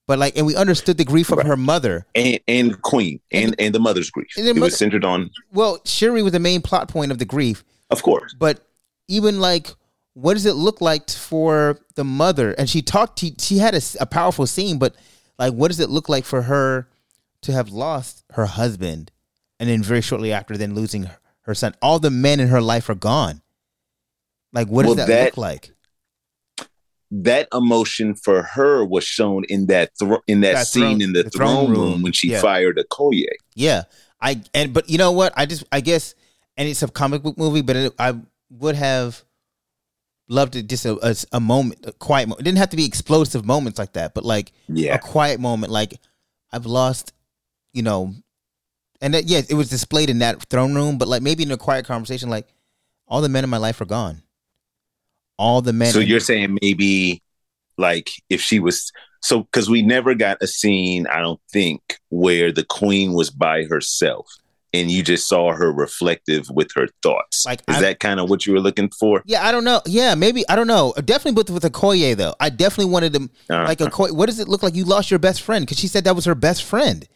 but like, and we understood the grief of
Right.
her mother.
And and Queen and and the mother's grief.
And
it
mother-
was centered on,
Well, Shuri was the main plot point of the grief,
of course.
but even like what does it look like for the mother and she talked she, she had a powerful scene but like what does it look like for her to have lost her husband and then very shortly after then losing her, her son all the men in her life are gone like what does
Well,
that,
that-
look like
That emotion for her was shown in that thro- in that,
That
scene
throne-
in the,
the throne
throne,
room.
room when she
Yeah.
fired Okoye.
yeah i and but you know what i just i guess and it's a comic book movie but it, i would have loved it just a, a, a moment a quiet moment it didn't have to be explosive moments like that but like
Yeah.
a quiet moment like i've lost you know and that yes it was displayed in that throne room but like maybe in a quiet conversation like all the men in my life are gone all the men
So you're saying maybe like if she was so because we never got a scene, I don't think, where the queen was by herself and you just saw her reflective with her thoughts.
Like,
is
I'm-
that kind of what you were looking for?
yeah i don't know. Yeah maybe i don't know. Definitely with with Okoye though. I definitely wanted to
Uh,
like Okoye, what does it look like? You lost your best friend because she said that was her best friend.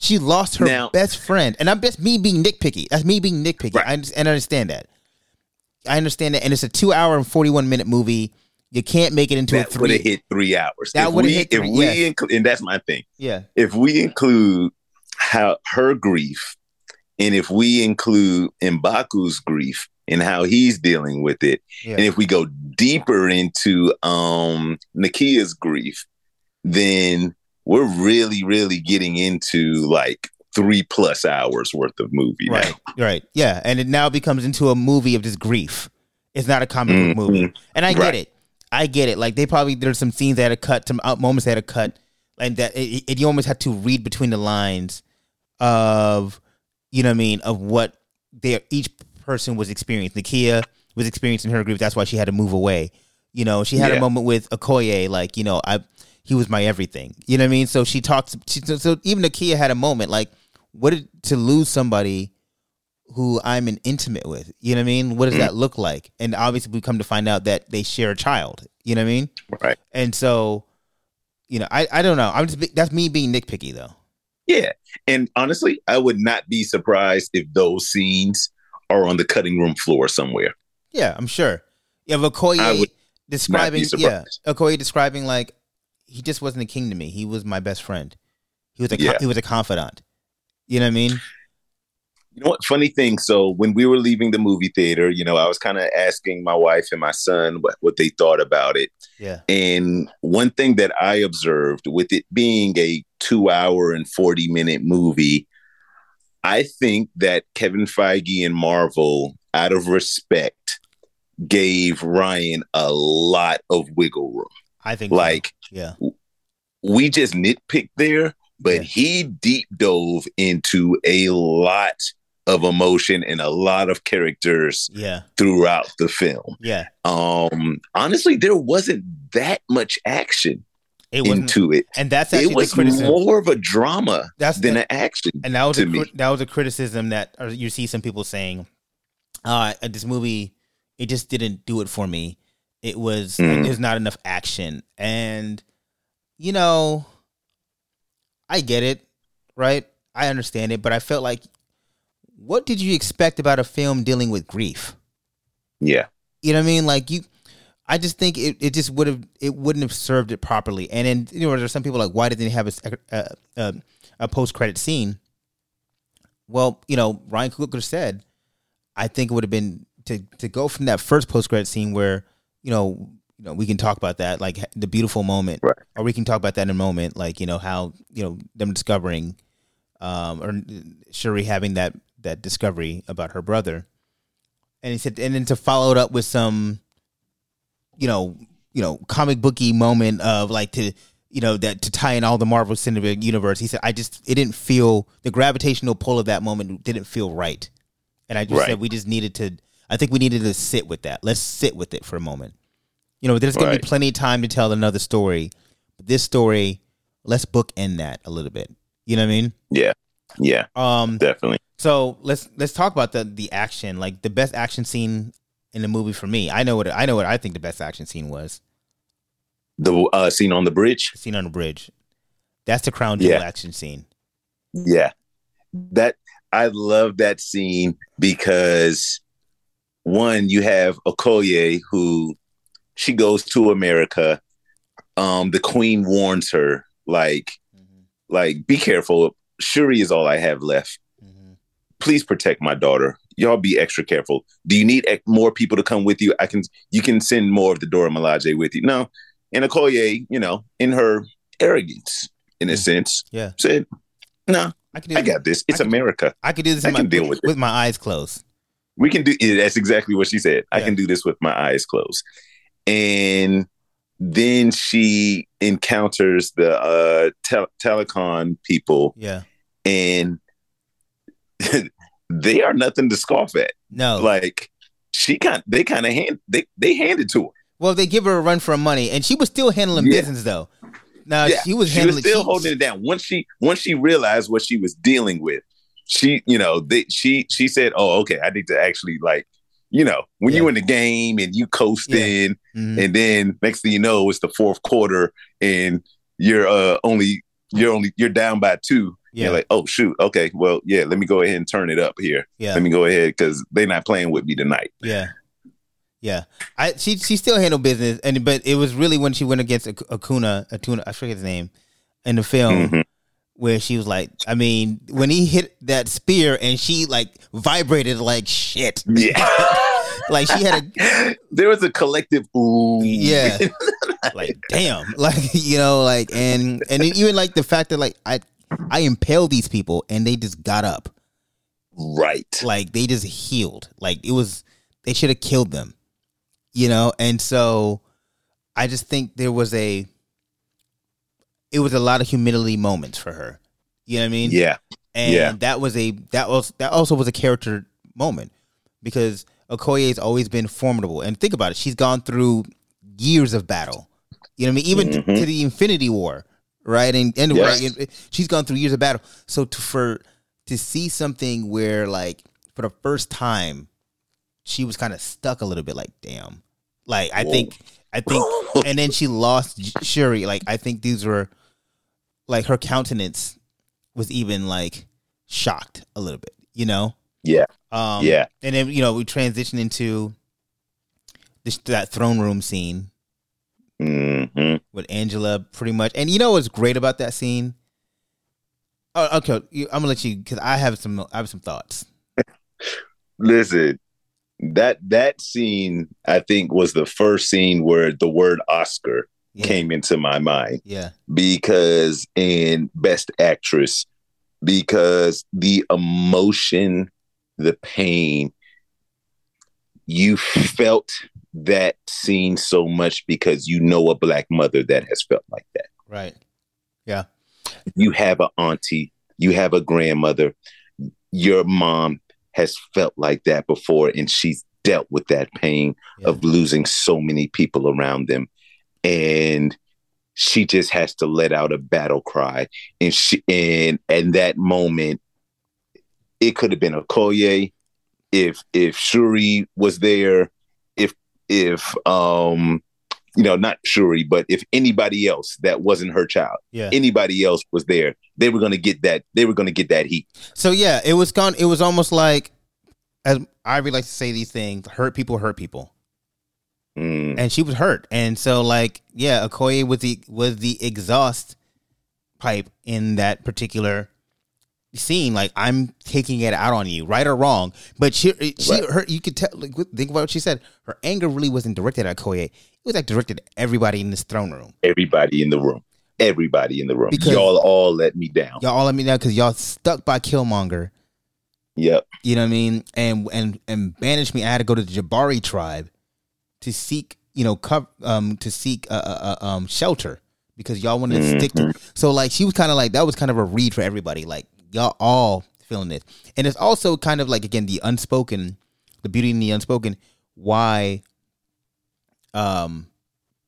She lost her
Now-
best friend. And i'm just me being nitpicky. That's me being nitpicky.
Right.
I, and I understand that i understand that and it's a two hour and 41 minute movie you can't make it into a
that would
three
have hit three hours.
That
we-
hit three,
If we
yes.
include, and that's my thing.
yeah
If we include how her grief, and if we include Mbaku's grief and how he's dealing with it,
yeah
and if we go deeper into um Nakia's grief, then we're really, really getting into like three plus hours worth of movie.
Right, right, yeah, and it now becomes into a movie of just grief. It's not a comic book
Mhm.
movie, and I get
Right.
it. I get it. Like they probably there's some scenes that had to cut, some moments that had to cut, and that it, it, you almost had to read between the lines of, you know, what I mean, of what they each person was experiencing. Nakia was experiencing her grief. That's why she had to move away. You know, she had a moment with Okoye, like you know, I he was my everything. You know what I mean? So she talks. She, so, so even Nakia had a moment like, what did to lose somebody who I'm an intimate with? You know what I mean? What does that look like? And obviously, we come to find out that they share a child. You know what I mean?
Right.
And so, you know, I I don't know. I'm just that's me being nitpicky though.
Yeah. And honestly, I would not be surprised if those scenes are on the cutting room floor somewhere.
Yeah, I'm sure. Yeah, Okoye describing yeah. Okoye describing like he just wasn't a king to me. He was my best friend. He was a
Yeah.
he was a confidant. You know what I mean?
You know what? Funny thing. So when we were leaving the movie theater, you know, I was kind of asking my wife and my son what, what they thought about it.
Yeah.
And one thing that I observed with it being a two hour and 40 minute movie, I think that Kevin Feige and Marvel, out of respect, gave Ryan a lot of wiggle room.
I think so.
Like,
yeah.
we just nitpicked there, but
Yeah.
he deep dove into a lot of emotion and a lot of characters
Yeah.
throughout the film.
Yeah.
Um, honestly, there wasn't that much action
It
into it.
and that's actually
It was
criticism.
more of a drama
That's
than
the-
an action.
and that was
to
a,
me.
that was a criticism that you see some people saying, uh, this movie it just didn't do it for me. It was
Mm.
there's not enough action, and you know, I get it, right? I understand it, but I felt like, what did you expect about a film dealing with grief?
Yeah,
You know what I mean? Like you, I just think it, it just would have it wouldn't have served it properly. And then you know, there's some people like, why didn't they have a a post credit scene? Well, you know, Ryan Coogler said, I think it would have been to to go from that first post credit scene where you know you know we can talk about that like the beautiful moment,
Right.
or we can talk about that in a moment, like you know how you know them discovering, um, or Shuri having that that discovery about her brother and he said, and then to follow it up with some, you know, you know, comic booky moment of like to, you know, that to tie in all the Marvel Cinematic Universe. He said, I just it didn't feel the gravitational pull of that moment didn't feel right, and I just
Right.
said we just needed to. I think we needed to sit with that. Let's sit with it for a moment. You know, there's going
Right.
to be plenty of time to tell another story, but this story, let's bookend that a little bit. You know what I mean?
yeah, yeah,
Um,
definitely.
so let's let's talk about the the action, like the best action scene in the movie for me. I know what I know what I think the best action scene was.
The uh, scene on the bridge.
The scene on the bridge. That's the crown jewel
Yeah.
action scene.
Yeah. That I love that scene because one, you have Okoye who she goes to America. Um, the queen warns her, like, like, be careful. Shuri is all I have left. Please protect my daughter. Y'all be extra careful. Do you need ec- more people to come with you? I can you can send more of the Dora Milaje with you. No. And Okoye, you know, in her arrogance, in a
Mm.
sense,
Yeah,
said, No,
I can do.
I got this. It's
I can-
America.
I can do this
I
in my,
can deal with it.
with my eyes closed.
We can do that's exactly what she said. I can do this with my eyes closed. And then she encounters the uh tel- Talokan people
Yeah.
and they are nothing to scoff at.
No.
Like she kind they kind of hand they they handed to her.
well, they give her a run for her money, and she was still handling
Yeah.
business though. Now
yeah,
she was
she
handling.
was still
she-
holding it down. Once she once she realized what she was dealing with, she you know they, she she said, "Oh, okay, I need to actually like." You know, when
Yeah.
you in the game and you coasting,
Mhm.
and then next thing you know, it's the fourth quarter, and you're uh only you're only you're down by two.
Yeah.
You're like, oh shoot, okay, well, yeah, let me go ahead and turn it up here.
Yeah.
Let me go ahead because they're not playing with me tonight.
Yeah, yeah. I she she still handled business, and but it was really when she went against Akuna, Atuna, I forget his name, in the film,
Mhm.
Where she was like, I mean, when he hit that spear and she like vibrated like shit,
Yeah,
like she had a
there was a collective ooh.
yeah, like damn, like you know, like and and even like the fact that like I I impaled these people and they just got up,
right.
like they just healed, like it was they should have killed them, you know, and so I just think there was a it was a lot of humility moments for her, you know what I mean?
Yeah,
and
Yeah.
that was a that was that also was a character moment because Okoye has always been formidable. And think about it, she's gone through years of battle. You know what I mean? Even
Mhm.
to the Infinity War, right? And and
Yes.
right, she's gone through years of battle. So to for to see something where like for the first time she was kind of stuck a little bit like damn. Like I
Whoa.
think I think and then she lost Shuri. Like I think these were like her countenance was even like shocked a little bit, you know?
Yeah.
Um,
Yeah.
And then, you know, we transition into this, that throne room scene
hmm
with Angela pretty much. And you know what's great about that scene? Oh, okay. I'm gonna let you because I have some I have some thoughts.
Listen, that that scene I think was the first scene where the word Oscar
Yeah.
came into my mind
Yeah.
because in Best Actress, because the emotion, the pain, you felt that scene so much because you know a black mother that has felt like that.
Right. Yeah.
You have an auntie, you have a grandmother, your mom has felt like that before, and she's dealt with that pain
Yeah.
of losing so many people around them. And she just has to let out a battle cry. And she and and that moment, it could have been Okoye if if Shuri was there, if if um you know, not Shuri, but if anybody else that wasn't her child,
Yeah.
anybody else was there, they were gonna get that. They were gonna get that heat.
So yeah, it was gone. It was almost like, as I really like to say these things, hurt people hurt people,
Mm,
and she was hurt, and so like yeah, Okoye was the was the exhaust pipe in that particular scene. Like I'm taking it out on you, right or wrong. But she, she,
Right.
her, you could tell. Like, think about what she said. Her anger really wasn't directed at Okoye. It was like directed at everybody in this throne room.
everybody in the room, everybody in the room,
Because-
y'all all let me down.
Y'all all let me down because y'all stuck by Killmonger.
Yep.
You know what I mean? And and and banished me. I had to go to the Jabari tribe to seek, you know, um, to seek uh, uh, uh, um shelter because y'all wanted to stick to. So like she was kind of like that was kind of a read for everybody. Like y'all all feeling this, and it's also kind of like again the unspoken, the beauty in the unspoken. Why, um,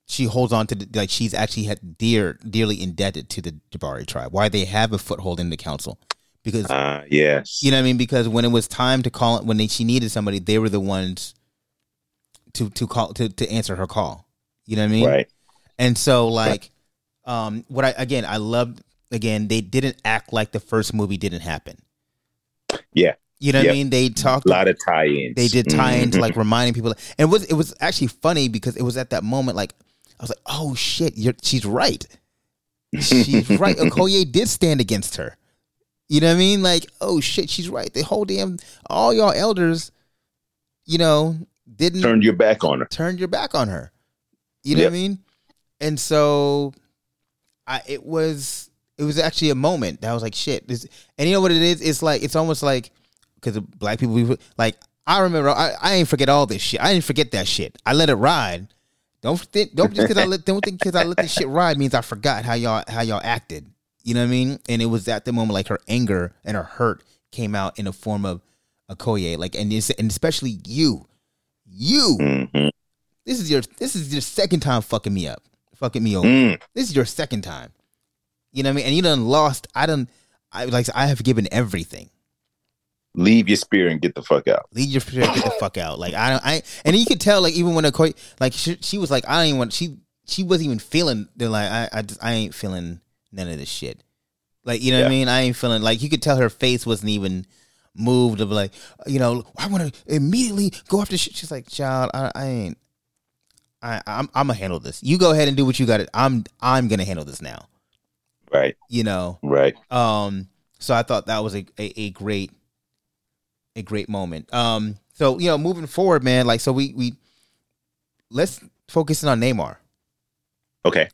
she holds on to the, like she's actually had dear dearly indebted to the Jabari tribe. Why they have a foothold in the council because
Uh, yes.
you know what I mean? Because when it was time to call, it when they, she needed somebody, they were the ones to to call to to answer her call. You know what I mean?
right.
And so, like, um, what I again, I loved again, they didn't act like the first movie didn't happen.
Yeah.
You know what
Yep.
I mean? They talked.
A lot of tie-ins.
They did tie into
Mhm.
like reminding people, and it was it was actually funny because it was at that moment like I was like, oh shit, you're, she's right. She's right. Okoye did stand against her. You know what I mean? Like, oh shit, she's right. The whole damn all y'all elders, you know, didn't
turned your back on her.
turned your back on her. You know
Yep.
what I mean? And so I it was it was actually a moment that was like shit. This, and you know what it is? It's like it's almost like because black people we- like I remember I, I ain't forget all this shit. I didn't forget that shit. I let it ride. Don't think don't just because I let don't think because I let this shit ride means I forgot how y'all how y'all acted. You know what I mean? And it was at the moment like her anger and her hurt came out in a form of Okoye. Like and and especially you. You
Mhm.
this is your this is your second time fucking me up, fucking me over.
Mm.
This is your second time. You know what I mean? And you done lost. I done. I like I have given everything.
Leave your spear and get the fuck out.
Leave your spear and get the fuck out. Like I don't. I and you could tell like even when Okoye like she, she was like I don't even want she she wasn't even feeling. They're like I I just I ain't feeling none of this shit. Like you know what I mean? I ain't feeling like you could tell her face wasn't even moved of like you know I want to immediately go after shit. She's like child I, I ain't. I, I'm I'm gonna handle this. You go ahead and do what you got. to I'm I'm gonna handle this now.
Right.
You know.
Right.
Um, so I thought that was a, a, a great a great moment. Um, so you know, moving forward, man, like so we we let's focus in on Namor.
Okay.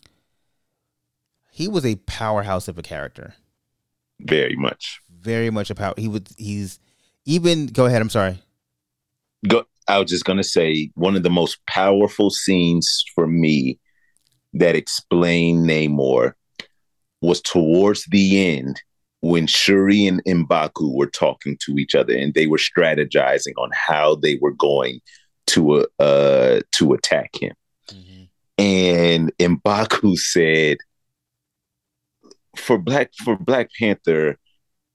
He was a powerhouse of a character.
Very much.
Very much a power. He would. he's even go ahead, I'm sorry.
Go. I was just gonna say one of the most powerful scenes for me that explained Namor was towards the end when Shuri and Mbaku were talking to each other and they were strategizing on how they were going to uh, uh to attack him. and Mbaku said for black for Black Panther,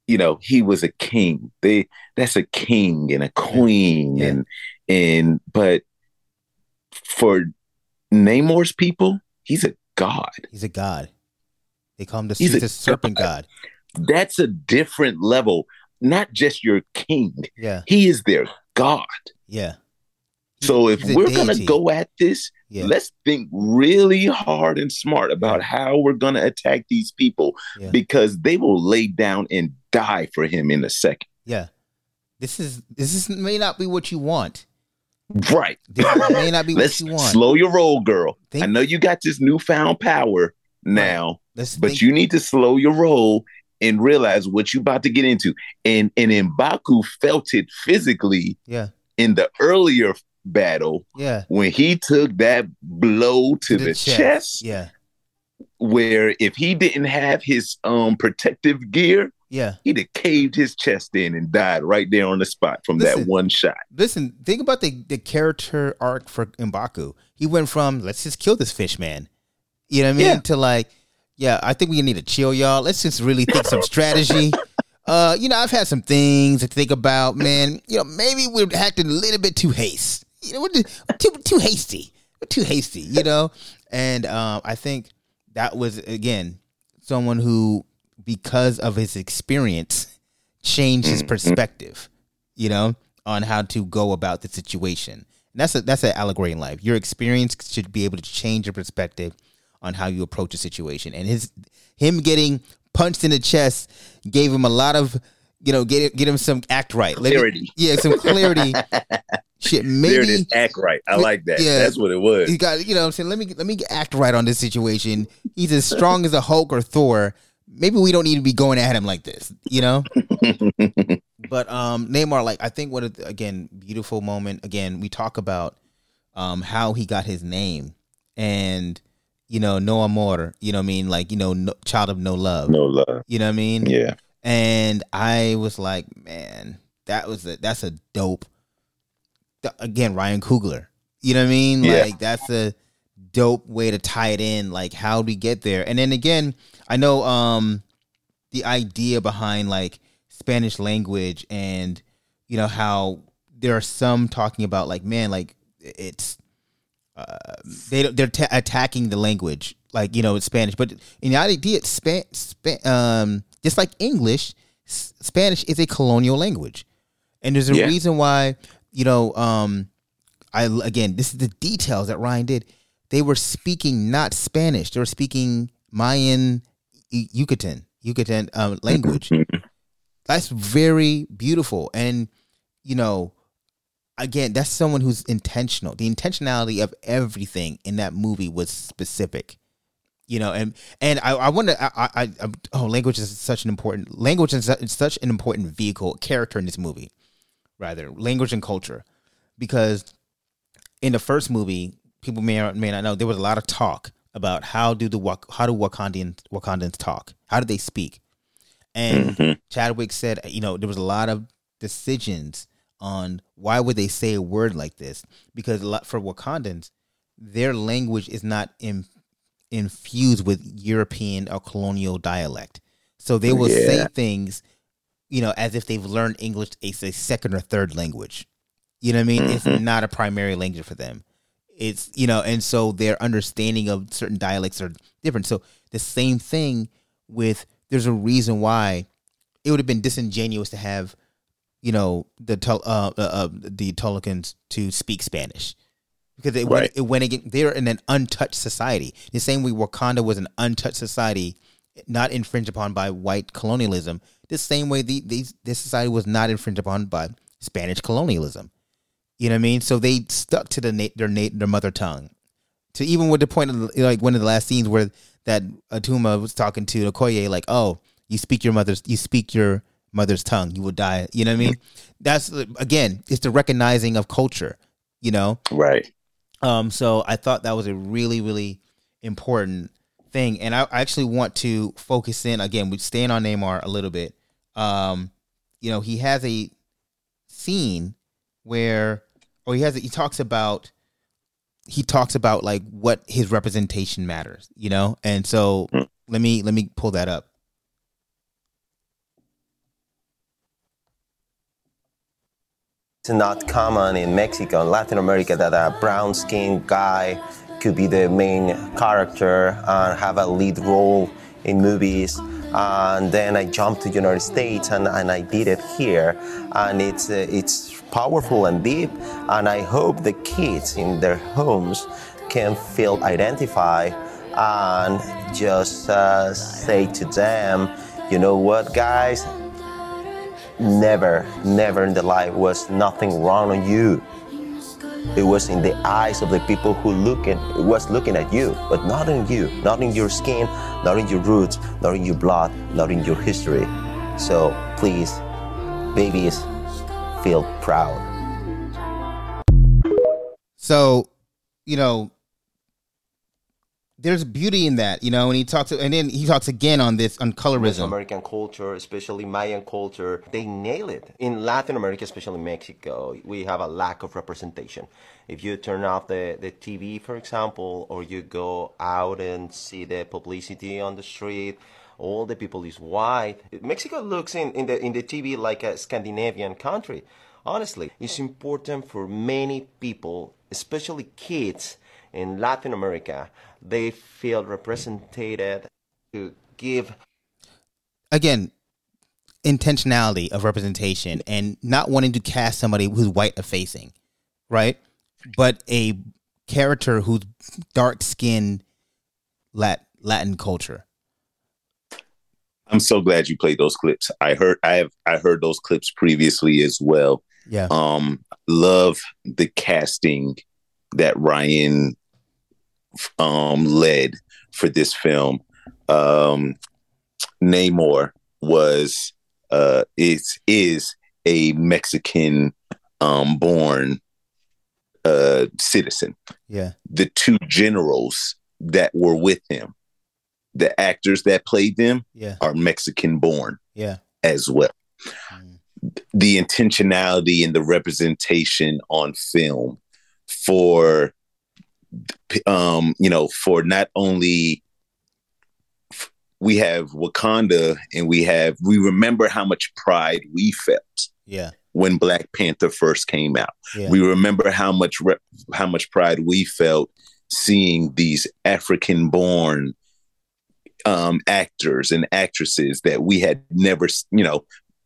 you know, he was a king. They that's a king and a queen
Yeah.
and and but for Namor's people, he's a god.
He's a god. They call him the,
He's
he's
a
a serpent
god.
god.
That's a different level. Not just your king.
Yeah,
He is their god.
yeah.
So if we're gonna go at this,
Yeah.
let's think really hard and smart about how we're gonna attack these people
Yeah.
because they will lay down and die for him in a second.
Yeah. this is this is may not be what you want.
Right.
This may not be
Let's
what you want.
slow your roll, girl.
Think-
I know you got this newfound power now,
Let's
but
think-
you need to slow your roll and realize what you're about to get into. And and Mbaku felt it physically
yeah,
in the earlier battle
yeah,
when he took that blow to, the, chest,
Yeah,
where if he didn't have his um protective gear,
yeah.
he'd have caved his chest in and died right there on the spot from
Listen.
that one shot.
Listen, think about the the character arc for Mbaku. He went from let's just kill this fish man, you know what I mean,
Yeah.
to like, yeah, I think we need to chill, y'all. Let's just really think some strategy. Uh, you know, I've had some things to think about, man. You know, maybe we're acting a little bit too haste. You know, we're too too hasty. We're too hasty, you know. And um, I think that was again someone who, because of his experience, changed his perspective. You know, on how to go about the situation. And that's a that's an allegory in life. Your experience should be able to change your perspective on how you approach a situation. And his him getting punched in the chest gave him a lot of you know get get him some act right
Clarity.
yeah, some clarity. Shit,
there it
maybe.
Act right. I like that.
Yeah.
That's what it was.
he got you know what I'm saying let me let me act right on this situation. He's as strong as a Hulk or Thor. Maybe we don't need to be going at him like this, you know. but um Namor, like I think what a, again beautiful moment. Again, we talk about um how he got his name and you know no amor. You know what I mean? Like you know no, child of no love.
no love.
You know what I mean?
Yeah.
and I was like, man, that was a that's a dope. Again, Ryan Coogler. You know what I mean?
Yeah.
Like that's a dope way to tie it in. Like how do we get there? And then again, I know um the idea behind like Spanish language and you know how there are some talking about like man like it's uh, they they're ta attacking the language like you know it's Spanish, but in the idea, it's Span, Span, um, just like English, S- Spanish is a colonial language, and there's a
Yeah.
reason why you know. Um, I again, this is the details that Ryan did. They were speaking not Spanish; they were speaking Mayan, Yucatan, Yucatan um, language. That's very beautiful, and you know, again, that's someone who's intentional. The intentionality of everything in that movie was specific. You know, and and I, I wonder, I, I, I, oh, language is such an important language is such an important vehicle character in this movie, rather language and culture, because in the first movie, people may or may not know there was a lot of talk about how do the how do Wakandians Wakandans talk, how do they speak, and
Mhm.
Chadwick said, you know, there was a lot of decisions on why would they say a word like this? Because a lot for Wakandans, their language is not in, infused with European or colonial dialect, so they will say things, you know, as if they've learned English as a second or third language. You know what I mean? It's
Mhm.
not a primary language for them. It's you know, and so their understanding of certain dialects are different. So the same thing with there's a reason why it would have been disingenuous to have you know the uh, uh, uh the Talokans to speak Spanish because it went, it went again. They're in an untouched society. The same way Wakanda was an untouched society, not infringed upon by white colonialism. The same way the these this society was not infringed upon by Spanish colonialism. You know what I mean? So they stuck to the na- their na- their mother tongue. To even with the point of the- like one of the last scenes where that Attuma was talking to Okoye, like, "Oh, you speak your mother's, you speak your mother's tongue, you will die." You know what I mean? That's again, it's the recognizing of culture. You know,
Right.
um, so I thought that was a really, really important thing, and I, I actually want to focus in again. We staying on Namor a little bit. Um, you know, he has a scene where, or he has, he talks about, he talks about like what his representation matters. You know, and so
Mm.
let me let me pull that up.
It's not common in Mexico and Latin America that a brown skinned guy could be the main character and have a lead role in movies. And then I jumped to United States and, and I did it here. And it's, uh, it's powerful and deep. And I hope the kids in their homes can feel identified and just uh, say to them, you know what, guys, never, never in the life was nothing wrong on you. It was in the eyes of the people who looking It was looking at you, but not in you, not in your skin, not in your roots, not in your blood, not in your history. So please, babies, feel proud.
So, you know, there's beauty in that, you know, and he talks, and then he talks again on this on colorism.
American culture, especially Mayan culture, they nail it. In Latin America, especially Mexico, we have a lack of representation. If you turn off the, the TV, for example, or you go out and see the publicity on the street, all the people is white. Mexico looks in, in the in the TV like a Scandinavian country. Honestly, it's important for many people, especially kids in Latin America, they feel represented to give
again intentionality of representation and not wanting to cast somebody who's white facing, right? But a character who's dark skinned Lat- Latin culture.
I'm so glad you played those clips. I heard I have I heard those clips previously as well.
Yeah.
Um love the casting that Ryan um led for this film. Um Namor was uh is is a Mexican um born uh citizen.
Yeah.
The two generals that were with him, the actors that played them
Yeah.
are Mexican born
Yeah.
as well.
Mm.
The intentionality and the representation on film for, um, you know, for not only we have Wakanda and we have we remember how much pride we felt
Yeah.
when Black Panther first came out.
Yeah.
We remember how much how much pride we felt seeing these African born um, actors and actresses that we had never, you know,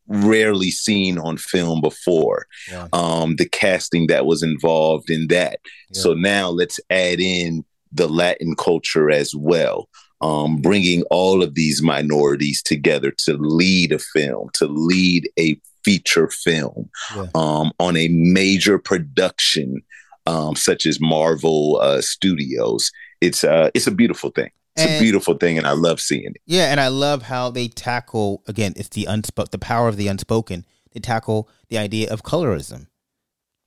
rarely seen on film before.
Yeah.
Um, the casting that was involved in that.
Yeah.
So now let's add in the Latin culture as well. Um, bringing all of these minorities together to lead a film, to lead a feature film
Yeah.
um, on a major production um, such as Marvel uh, Studios. It's uh, it's a beautiful thing. It's a beautiful thing, and I love seeing it.
Yeah, and I love how they tackle again. It's the unspoken, the power of the unspoken. They tackle the idea of colorism.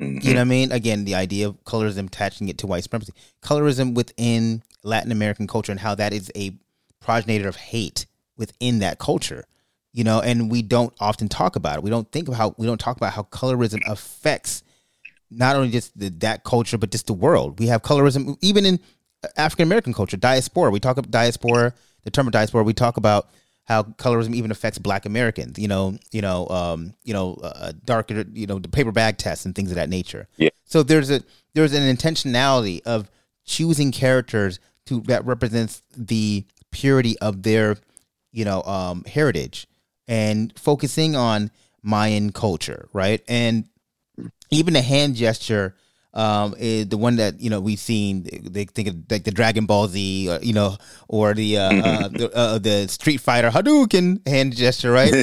Mhm.
You know what I mean? Again, the idea of colorism attaching it to white supremacy, colorism within Latin American culture, and how that is a progenitor of hate within that culture. You know, and we don't often talk about it. We don't think of how we don't talk about how colorism affects not only just the, that culture, but just the world. We have colorism even in African American culture, diaspora. We talk about diaspora, the term of diaspora. We talk about how colorism even affects Black Americans. You know, you know, um, you know, uh, darker, you know, the paper bag tests and things of that nature.
Yeah.
So there's a there's an intentionality of choosing characters to that represents the purity of their, you know, um, heritage and focusing on Mayan culture, right? And even the hand gesture um is the one that you know we've seen they think of like the dragon ball z or, you know or the uh, uh, the, uh the street fighter hadouken hand gesture right?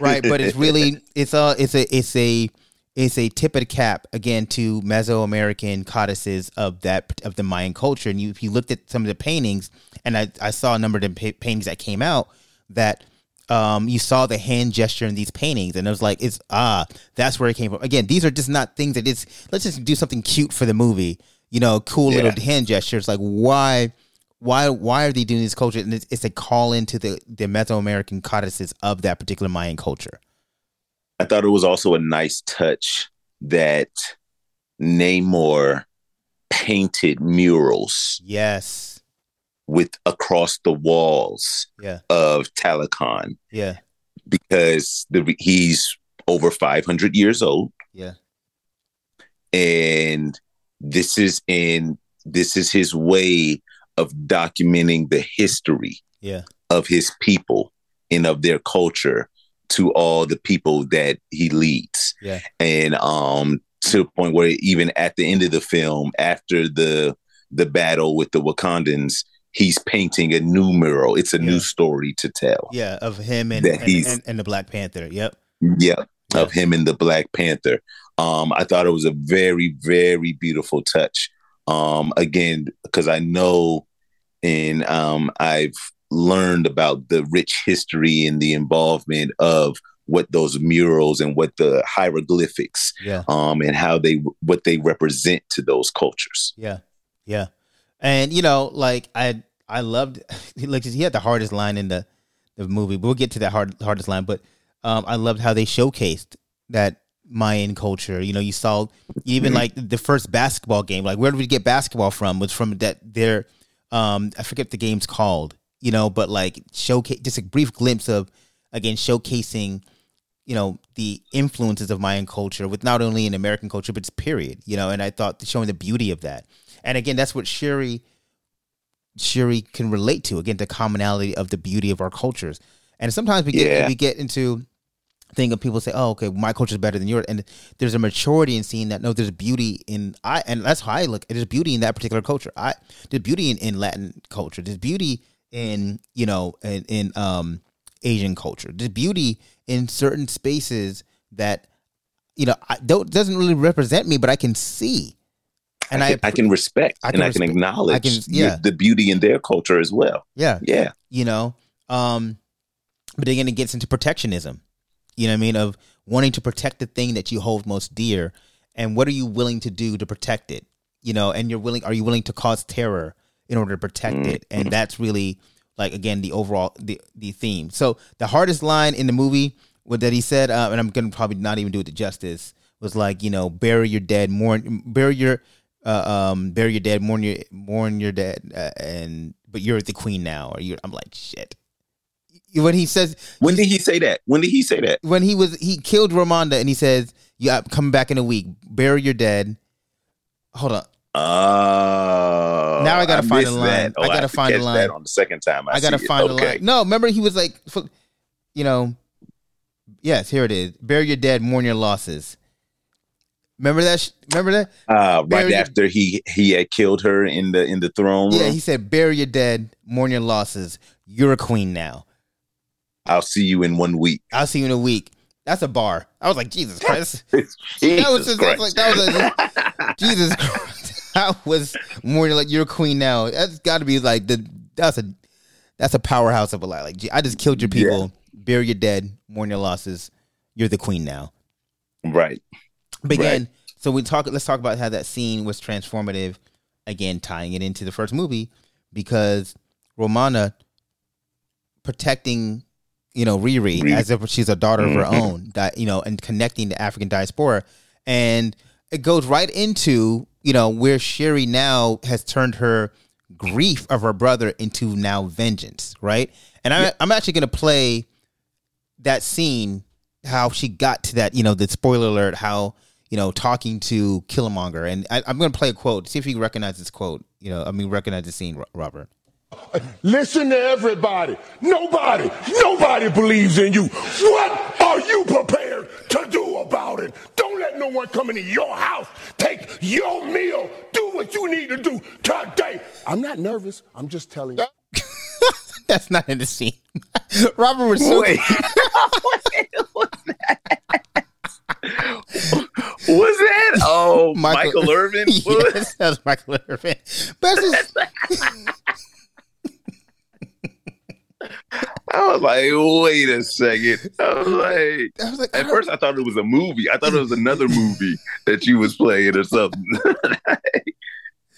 Right but it's really it's a it's a it's a it's a tip of the cap again to mesoamerican codices of that of the mayan culture. And you if you looked at some of the paintings and i, I saw a number of the paintings that came out that um, you saw the hand gesture in these paintings, and it was like, it's ah, that's where it came from. Again, these are just not things that it's. Let's just do something cute for the movie, you know, cool
Yeah.
little hand gestures. Like, why, why, why are they doing this culture? And it's, it's a call into the the Mesoamerican codices of that particular Mayan culture.
I thought it was also a nice touch that Namor painted murals
Yes,
with across the walls
yeah,
of Talokan.
Yeah,
because the he's over 500 years old.
Yeah,
and this is in this is his way of documenting the history
yeah,
of his people and of their culture to all the people that he leads.
Yeah,
and um to the point where even at the end of the film after the the battle with the wakandans he's painting a new mural it's a
Yeah.
new story to tell
yeah. Of him and
That
and,
he's-
and, and the Black Panther. Yep.
yeah of him and the Black Panther. Um, I thought it was a very, very beautiful touch. Um, again, because I know and um, I've learned about the rich history and the involvement of what those murals and what the hieroglyphics
Yeah.
um, and how they what they represent to those cultures.
Yeah, yeah, and you know, like I, I loved. Like he had the hardest line in the the movie. But we'll get to that hard hardest line. But um, I loved how they showcased that Mayan culture. You know, you saw even like the first basketball game. Like, where did we get basketball from? Was from that their um, I forget the game's called. You know, but like showcase just a brief glimpse of again showcasing you know the influences of Mayan culture with not only in American culture but it's period. You know, and I thought showing the beauty of that. And again, that's what Shuri Shuri can relate to. Again, the commonality of the beauty of our cultures. And sometimes we get
Yeah.
we get into thing of people say, "Oh, okay, my culture is better than yours," and there's a maturity in seeing that. No, there's beauty in I, and that's how I look. There's beauty in that particular culture. I there's beauty in, in Latin culture. There's beauty in you know in, in um Asian culture. There's beauty in certain spaces that you know I, don't doesn't really represent me, but I can see. And
I can, I can respect
I can
and I can acknowledge
I can- yeah.
the beauty in their culture as well.
yeah,
Yeah.
you know um but again it gets into protectionism. You know what i mean? Of wanting to protect the thing that you hold most dear and what are you willing to do to protect it? You know and you're willing are you willing to cause terror in order to protect it? And that's really like again the overall the the theme. So the hardest line in the movie what that he said uh, and i'm gonna probably not even do it to justice was like you know bury your dead mourn bury your uh, um bury your dead mourn your mourn your dead uh, and but you're the queen now or you i'm like shit when he says
When did he say that? When did he say that?
when he was he killed Ramonda and he says, "Yeah, coming back in a week. Bury your dead." Hold on,
Oh,
Now I gotta find a line.
Oh,
I gotta
to
find a line.
That on the second time, I,
I, gotta find
okay.
a line. No, remember he was like, you know, yes, here it is. Bury your dead, mourn your losses. Remember that? sh- Remember that?
Uh, right
your-
after he he had killed her in the in the throne room.
Yeah, he said, "Bury your dead, mourn your losses. You're a queen now.
I'll see you in one week.
I'll see you in a week." That's a bar. I was like, Jesus Christ.
Jesus
that was just
Christ.
like that was a, Jesus Christ. That was more like you're a queen now. That's got to be like the that's a that's a powerhouse of a lie. Like I just killed your people, bury your dead, mourn your losses. You're the queen now.
right.
But again, so we talk. Let's talk about how that scene was transformative. Again, tying it into the first movie because Ramonda protecting, you know, Riri,
Riri.
as if she's a daughter of her
Mhm.
own. That you know, and connecting the African diaspora, and it goes right into you know where Shuri now has turned her grief of her brother into now vengeance, right? And I'm I'm actually gonna play that scene how she got to that you know the spoiler alert how you know talking to Killmonger and I, I'm gonna play a quote see if you recognize this quote you know I mean recognize the scene Robert
Listen to everybody. Nobody, nobody believes in you. What are you prepared to do about it? Don't let no one come into your house, take your meal, do what you need to do today. I'm not nervous. I'm just telling you.
that's not in the scene Robert was so
Wait. Was that? Oh, Michael, Irvin. What?
yes that was Michael Irvin but just,
I was like, wait a second. I was like,
I was like
at
don't-
first I thought it was a movie. I thought it was another movie that you was playing or something.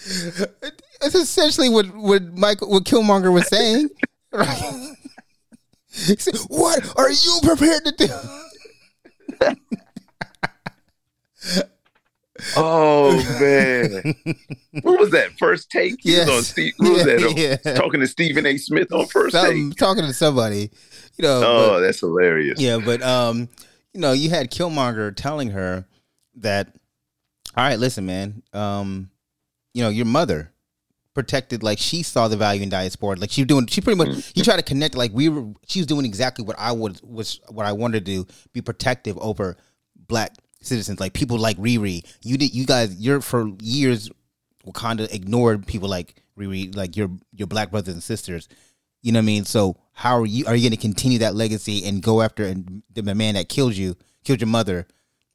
it's essentially what what Michael what Killmonger was saying. Right? He said, what are you prepared to do?
oh man, what was that first take?
Yes.
on Steve. What was that?
Yeah.
Talking to Stephen A. Smith on first
Some,
take.
talking to somebody, you know.
Oh,
but-
that's hilarious.
yeah, but um, you know, you had Killmonger telling her that, all right, listen, man, um, you know, your mother protected like she saw the value in diaspora. Like she was doing, she pretty much he tried to connect. Like we were, she was doing exactly what I would was what I wanted to do, be protective over black citizens, like people like Riri. You did, you guys, you're for years Wakanda ignored people like Riri, like your your black brothers and sisters. You know what I mean? So how are you are you going to continue that legacy and go after and the man that killed you, killed your mother,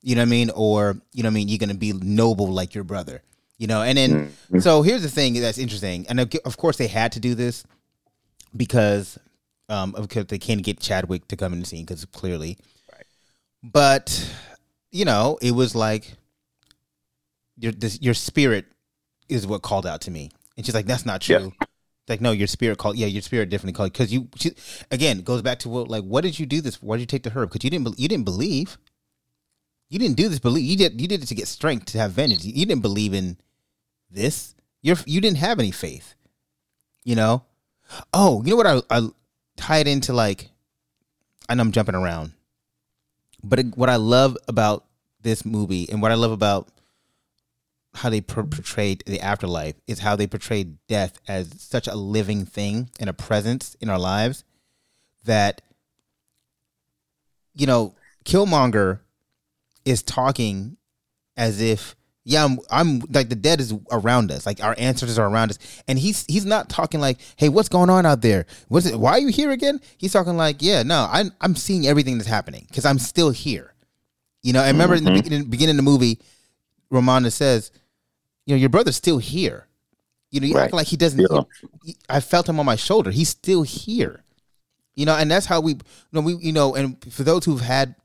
you know what I mean, or you know what I mean, you're gonna be noble like your brother, you know. And then
Mm-hmm.
so here's the thing that's interesting, and of of course they had to do this because um because they can't get Chadwick to come in the scene because clearly, right. but you know it was like your this, your spirit is what called out to me, and she's like, that's not
Yeah.
true. Like no, your spirit called. Yeah, your spirit definitely called because you. She, again, goes back to what like, what did you do this? Why did you take the herb? Because you didn't. You didn't believe. You didn't do this. Believe you did. You did it to get strength to have vengeance. You didn't believe in this. You're. You didn't have any faith. You know. Oh, you know what? I I tie it into like. I know I'm jumping around, but it, what I love about this movie and what I love about how they per- portrayed the afterlife is how they portrayed death as such a living thing and a presence in our lives that you know Killmonger is talking as if yeah I'm, I'm like the dead is around us. Like our ancestors are around us. And he's he's not talking like hey what's going on out there? What's it why are you here again? He's talking like yeah no I'm I'm seeing everything that's happening because I'm still here. You know I remember in the mm-hmm. beginning, beginning of the movie Ramonda says you know your brother's still here. You know you
Right.
act like he doesn't
Yeah.
he- I felt him on my shoulder. He's still here. You know and that's how we you know we you know and for those who've had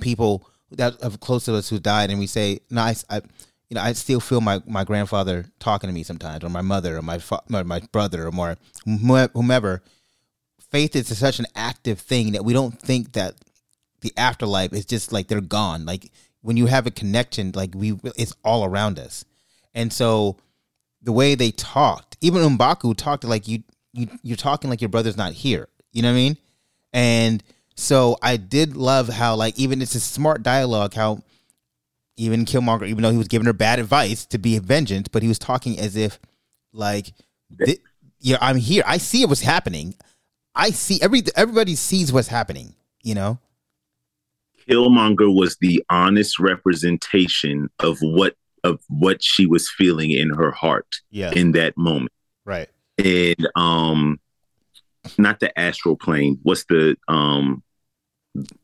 people that are close to us who died and we say no I, I you know I still feel my my grandfather talking to me sometimes or my mother or my fa- or my brother or more whomever. Faith is such an active thing that we don't think that the afterlife is just like they're gone. Like when you have a connection like we it's all around us. And so the way they talked even Mbaku talked like you you you're talking like your brother's not here. You know what I mean? And so I did love how like even it's a smart dialogue how even Killmonger even though he was giving her bad advice to be vengeance but he was talking as if like you know I'm here. I see what's happening. I see every everybody sees what's happening you know?
Killmonger was the honest representation of what of what she was feeling in her heart
yeah.
in that moment.
right.
And um not the astral plane, what's the um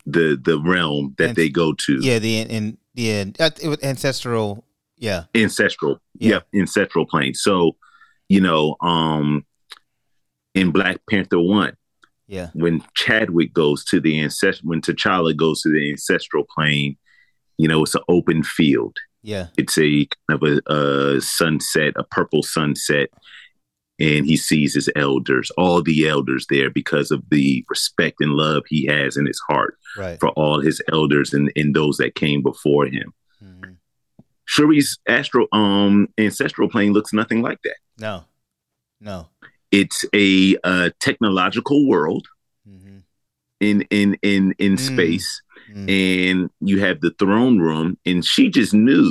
the the realm that
And-
they go to?
yeah the in the it was ancestral yeah
Ancestral.
Yeah.
Ancestral plane. So, you know, um in Black Panther 1,
yeah
when Chadwick goes to the ancestral when T'Challa goes to the ancestral plane, you know, it's an open field.
yeah
it's a kind of a, a sunset, a purple sunset, and he sees his elders, all the elders there because of the respect and love he has in his heart
right
for all his elders and, and those that came before him.
Mhm.
Shuri's astral um ancestral plane looks nothing like that.
no no
It's a uh, technological world
hmm
in in in in
Mm.
space,
Mm.
and you have the throne room, and she just knew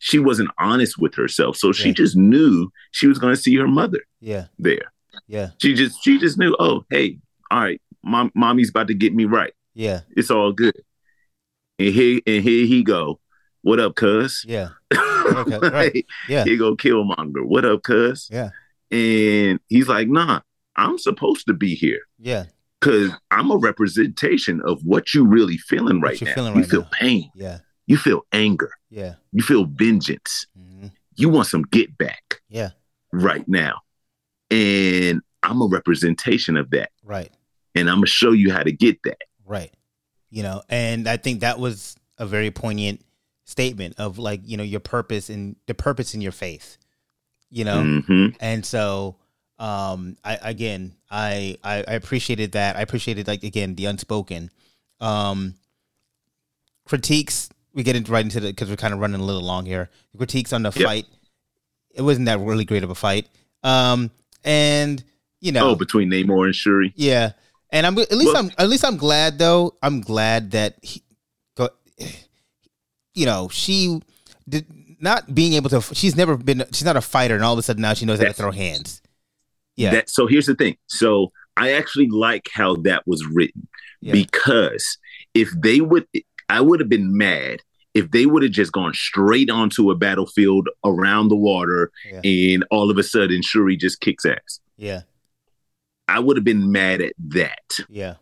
she wasn't honest with herself, so she
Yeah.
just knew she was going to see her mother
yeah
there.
yeah
She just she just knew. Oh, hey, all right, mom, mommy's about to get me right.
yeah
It's all good. And here and here he go. What up, cuz?
yeah Okay, right. Yeah.
Here go Killmonger. What up, cuz?
Yeah.
And he's like, Nah, I'm supposed to be here
yeah
because I'm a representation of what you really feeling right now.
feeling
you
right
feel
now.
pain.
yeah
You feel anger.
yeah
You feel vengeance.
hmm
You want some get back
yeah
right now. And I'm a representation of that.
right
And I'm gonna show you how to get that.
Right. You know, and I think that was a very poignant statement of like, you know, your purpose and the purpose in your faith. You know?
hmm
And so um I again I, I I appreciated that. I appreciated like again the unspoken. Um critiques we get into right into the because we're kind of running a little long here. Critiques on the
Yep.
fight. It wasn't that really great of a fight. Um and you know
Oh, between Namor and Shuri.
yeah, and I'm at least
Well-
I'm at least I'm glad though. I'm glad that he, go, you know, she did not being able to. She's never been. She's not a fighter, and all of a sudden now she knows how to throw hands. Yeah,
That, so here's the thing. So I actually like how that was written
yeah,
because if they would, I would have been mad if they would have just gone straight onto a battlefield around the water
Yeah.
and all of a sudden Shuri just kicks ass.
yeah,
I would have been mad at that.
yeah,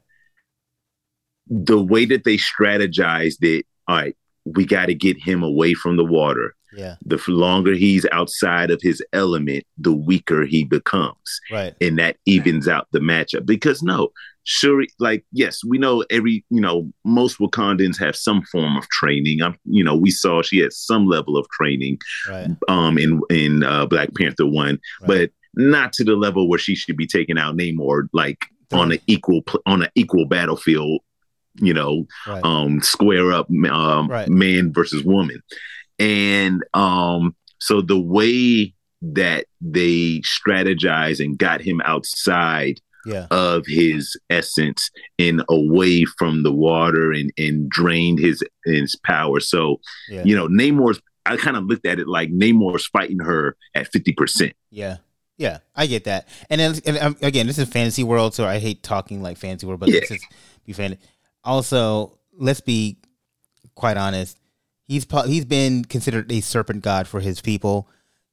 the way that they strategized it, all right, we got to get him away from the water.
Yeah.
The longer he's outside of his element, the weaker he becomes.
Right.
And that evens out the matchup. Because no, Shuri, like, yes, we know every, you know, most Wakandans have some form of training. I'm, you know, we saw she had some level of training
Right.
um in in uh, Black Panther one,
Right.
but not to the level where she should be taking out Namor like on an equal pl- on an equal battlefield, you know,
Right.
um square up um
Right.
man versus woman. And um so the way that they strategized and got him outside
yeah.
of his essence and away from the water and and drained his his power. So
Yeah.
you know, Namor's I kind of looked at it like Namor's fighting her at 50%.
Yeah. Yeah, I get that. And then and, um, again, this is fantasy world, so I hate talking like fantasy world, but
Yeah.
is be fan. Also, let's be quite honest. He's he's been considered a serpent god for his people.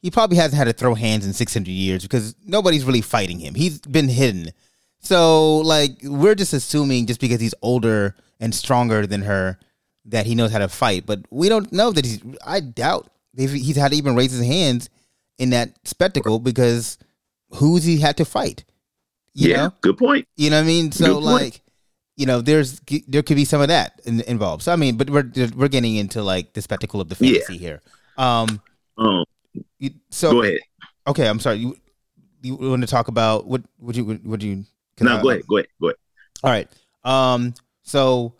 He probably hasn't had to throw hands in 600 years because nobody's really fighting him. He's been hidden. So, like, we're just assuming just because he's older and stronger than her that he knows how to fight, but we don't know that he's. I doubt he's had to even raise his hands in that spectacle because who's he had to fight? You
yeah,
know,
good point.
you know what I mean. So like, you know, there's there could be some of that in, involved. So I mean, but we're we're getting into like the spectacle of the
Yeah.
fantasy here. Um,
Um,
you, so
go ahead.
okay, I'm sorry. You you want to talk about what would you would you?
No,
I-
go ahead. Go ahead. Go ahead.
All right. Um. So,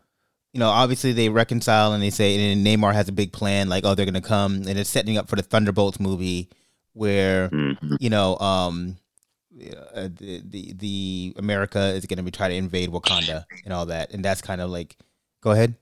you know, obviously they reconcile and they say, and Namor has a big plan, like, oh, they're gonna come, and it's setting up for the Thunderbolts movie, where
Mhm.
you know, um, uh, the, the the America is gonna be trying to invade Wakanda and all that, and that's kind of like, go ahead.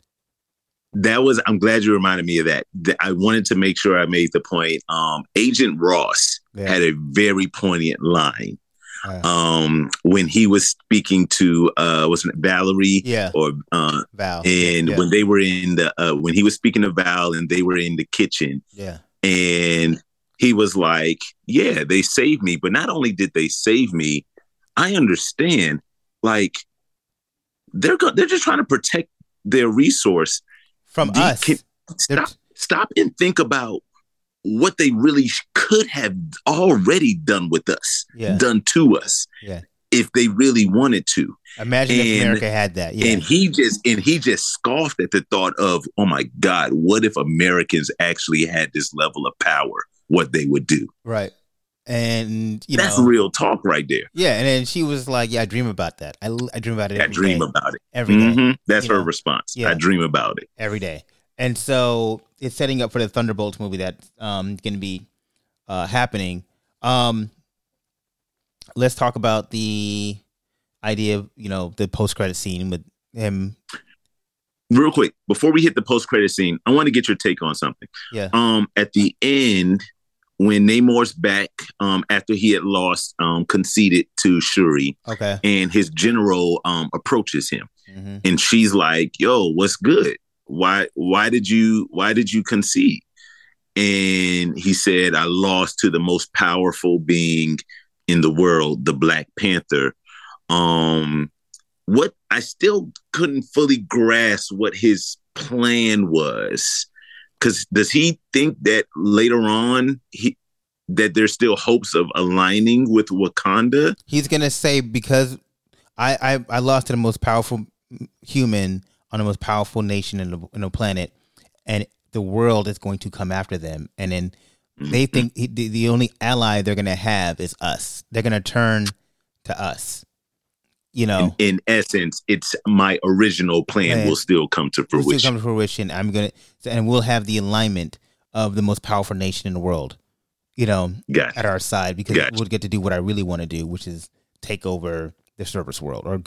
That was. I'm glad you reminded me of that. I wanted to make sure I made the point. Um, Agent Ross
Yeah.
had a very poignant line
Uh,
um, when he was speaking to uh, wasn't it Valerie
yeah,
or uh,
Val.
and
yeah,
when they were in the uh, when he was speaking to Val and they were in the kitchen
yeah,
and he was like, "Yeah, they saved me, but not only did they save me, I understand. Like, they're go- they're just trying to protect their resource.
From
Do
us.
can- Stop, stop, and think about what they really could have already done with us,
Yeah.
done to us,
Yeah.
if they really wanted to."
Imagine if America had that. Yeah,
And he just and he just scoffed at the thought of, "Oh my God, what if Americans actually had this level of power? What they would do?"
right. And you
That's
know,
real talk right there.
yeah. And then she was like, "Yeah, I dream about that. I, I dream about it.
I dream
day.
about it.
every day,
Mhm. That's
you
her
know?
response.
Yeah.
I dream about it.
every day. And so it's setting up for the Thunderbolts movie that's um, going to be uh, happening. Um, let's talk about the idea of you know the post credit scene with him.
Real quick, before we hit the post credit scene, I want to get your take on something.
Yeah,
Um, at the end, when Namor's back, um, after he had lost, um, conceded to Shuri,
okay.
and his general um approaches him.
hmm
and she's like yo what's good? Why why did you why did you concede? And he said i lost to the most powerful being in the world the black panther. Um what i still couldn't fully grasp what his plan was because does he think that later on he that there's still hopes of aligning with wakanda
He's gonna say because I, I I lost to the most powerful human on the most powerful nation in the in the planet, and the world is going to come after them, and then they mm-hmm. think he, the, the only ally they're gonna have is us. They're gonna turn to us. You know,
in, in essence, it's my original plan
Plan.
will still come to
It'll still
fruition.
come to fruition. I'm gonna and we'll have the alignment of the most powerful nation in the world. You know,
Gotcha.
at our side because
Gotcha.
we'll get to do what I really want to do, which is take over the service world or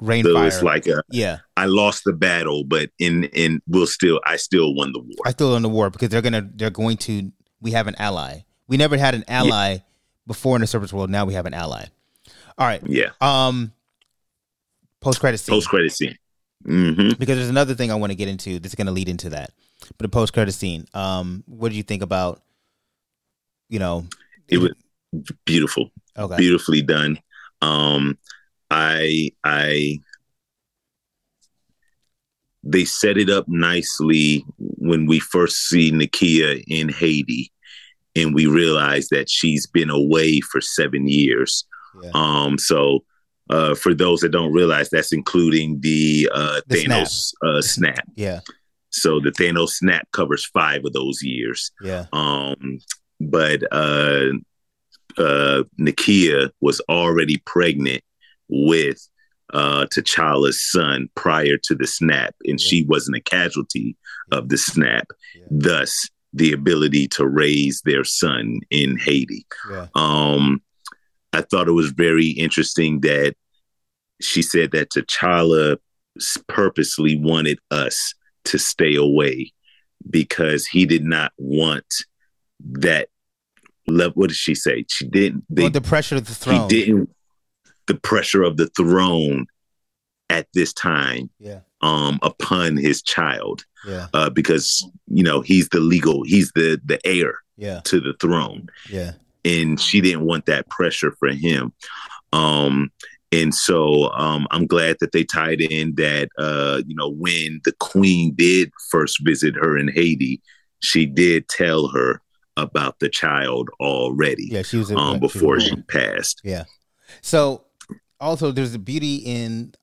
rain
So
fire.
it's like a,
yeah,
I lost the battle, but in in we'll still I still won the war.
I still won the war because they're gonna they're going to. We have an ally. We never had an ally before in the service world. Now we have an ally. All right.
yeah.
Um. Post credit scene.
Post credit scene. hmm
because there's another thing I want to get into that's going to lead into that. But the post credit scene. Um. What do you think about? You know.
It was beautiful,
Okay.
beautifully done. Um, I I they set it up nicely when we first see Nakia in Haiti, and we realize that she's been away for seven years.
Yeah.
Um, so uh, for those that don't realize, that's including the, uh,
The
Thanos Uh, snap.
Yeah,
So the Thanos snap covers five of those years.
yeah,
Um, but uh, uh, Nakia was already pregnant with uh, T'Challa's son prior to the snap, and
Yeah.
she wasn't a casualty of the snap.
Yeah.
Thus, the ability to raise their son in Haiti.
yeah,
Um, I thought it was very interesting that she said that T'Challa purposely wanted us to stay away because he did not want that level. What did she say? She didn't. They,
well, the pressure of the throne.
he didn't. The pressure of the throne at this time
Yeah,
um, upon his child
yeah,
uh, because you know he's the legal, he's the the heir
yeah,
to the throne
yeah,
and she didn't want that pressure for him. Um, and so um, I'm glad that they tied in that uh, you know when the queen did first visit her in Haiti, she did tell her about the child already
yeah. She was a,
um,
she
before
a-
she passed.
Yeah. So also there's a beauty in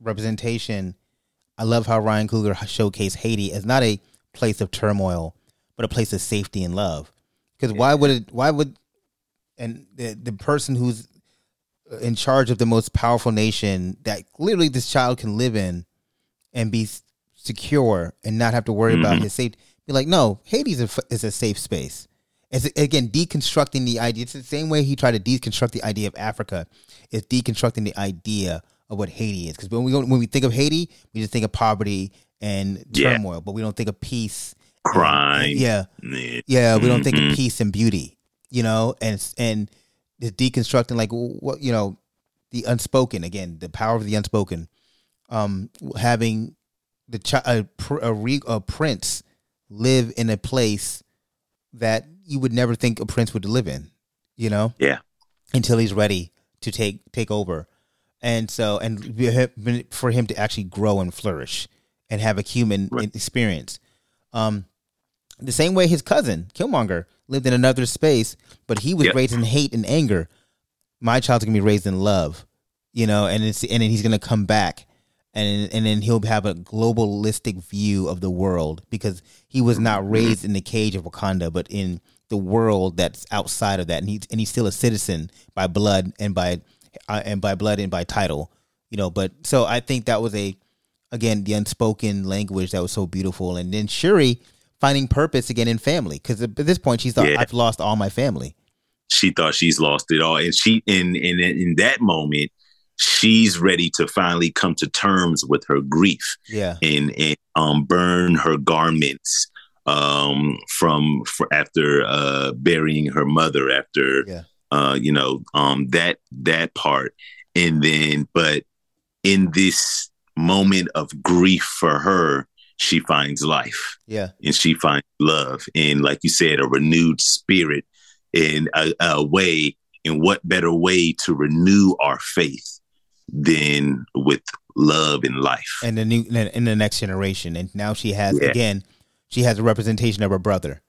representation. I love how Ryan Coogler showcased Haiti as not a place of turmoil, but a place of safety and love. Because why would it? Why would and the the person who's in charge of the most powerful nation that literally this child can live in and be secure and not have to worry about
Mhm.
his safety. Be like, no, Haiti is a, is a safe space. It's again deconstructing the idea. It's the same way he tried to deconstruct the idea of Africa. It's deconstructing the idea of what Haiti is. Because when we go, when we think of Haiti, we just think of poverty and
Yeah.
turmoil, but we don't think of peace.
Crime.
and- yeah,
Yeah.
we don't think
Mhm.
of peace and beauty, you know, and and the deconstructing like what you know, the unspoken again, the power of the unspoken. Um, having the chi- a, a, re- a prince live in a place that you would never think a prince would live in, you know,
Yeah.
until he's ready to take take over, and so and for him to actually grow and flourish and have a human
Right.
experience. Um, the same way his cousin Killmonger lived in another space, but he was
Yep.
raised in hate and anger. My child's gonna be raised in love, you know, and it's and then he's gonna come back, and and then he'll have a globalistic view of the world because he was not raised in the cage of Wakanda, but in the world that's outside of that, and he's and he's still a citizen by blood and by uh, and by blood and by title, you know. But so I think that was a again the unspoken language that was so beautiful, and then Shuri finding purpose again in family because at this point she's thought
Yeah.
I've lost all my family.
she thought she's lost it all and she in in in that moment she's ready to finally come to terms with her grief
Yeah,
and, and um burn her garments um from for after uh burying her mother after
Yeah.
uh you know um that that part and then but in this moment of grief for her she finds life
yeah,
and she finds love and like you said a renewed spirit in a, a way and what better way to renew our faith than with love and life
and the new in the next generation, and now she has
Yeah.
again, she has a representation of her brother.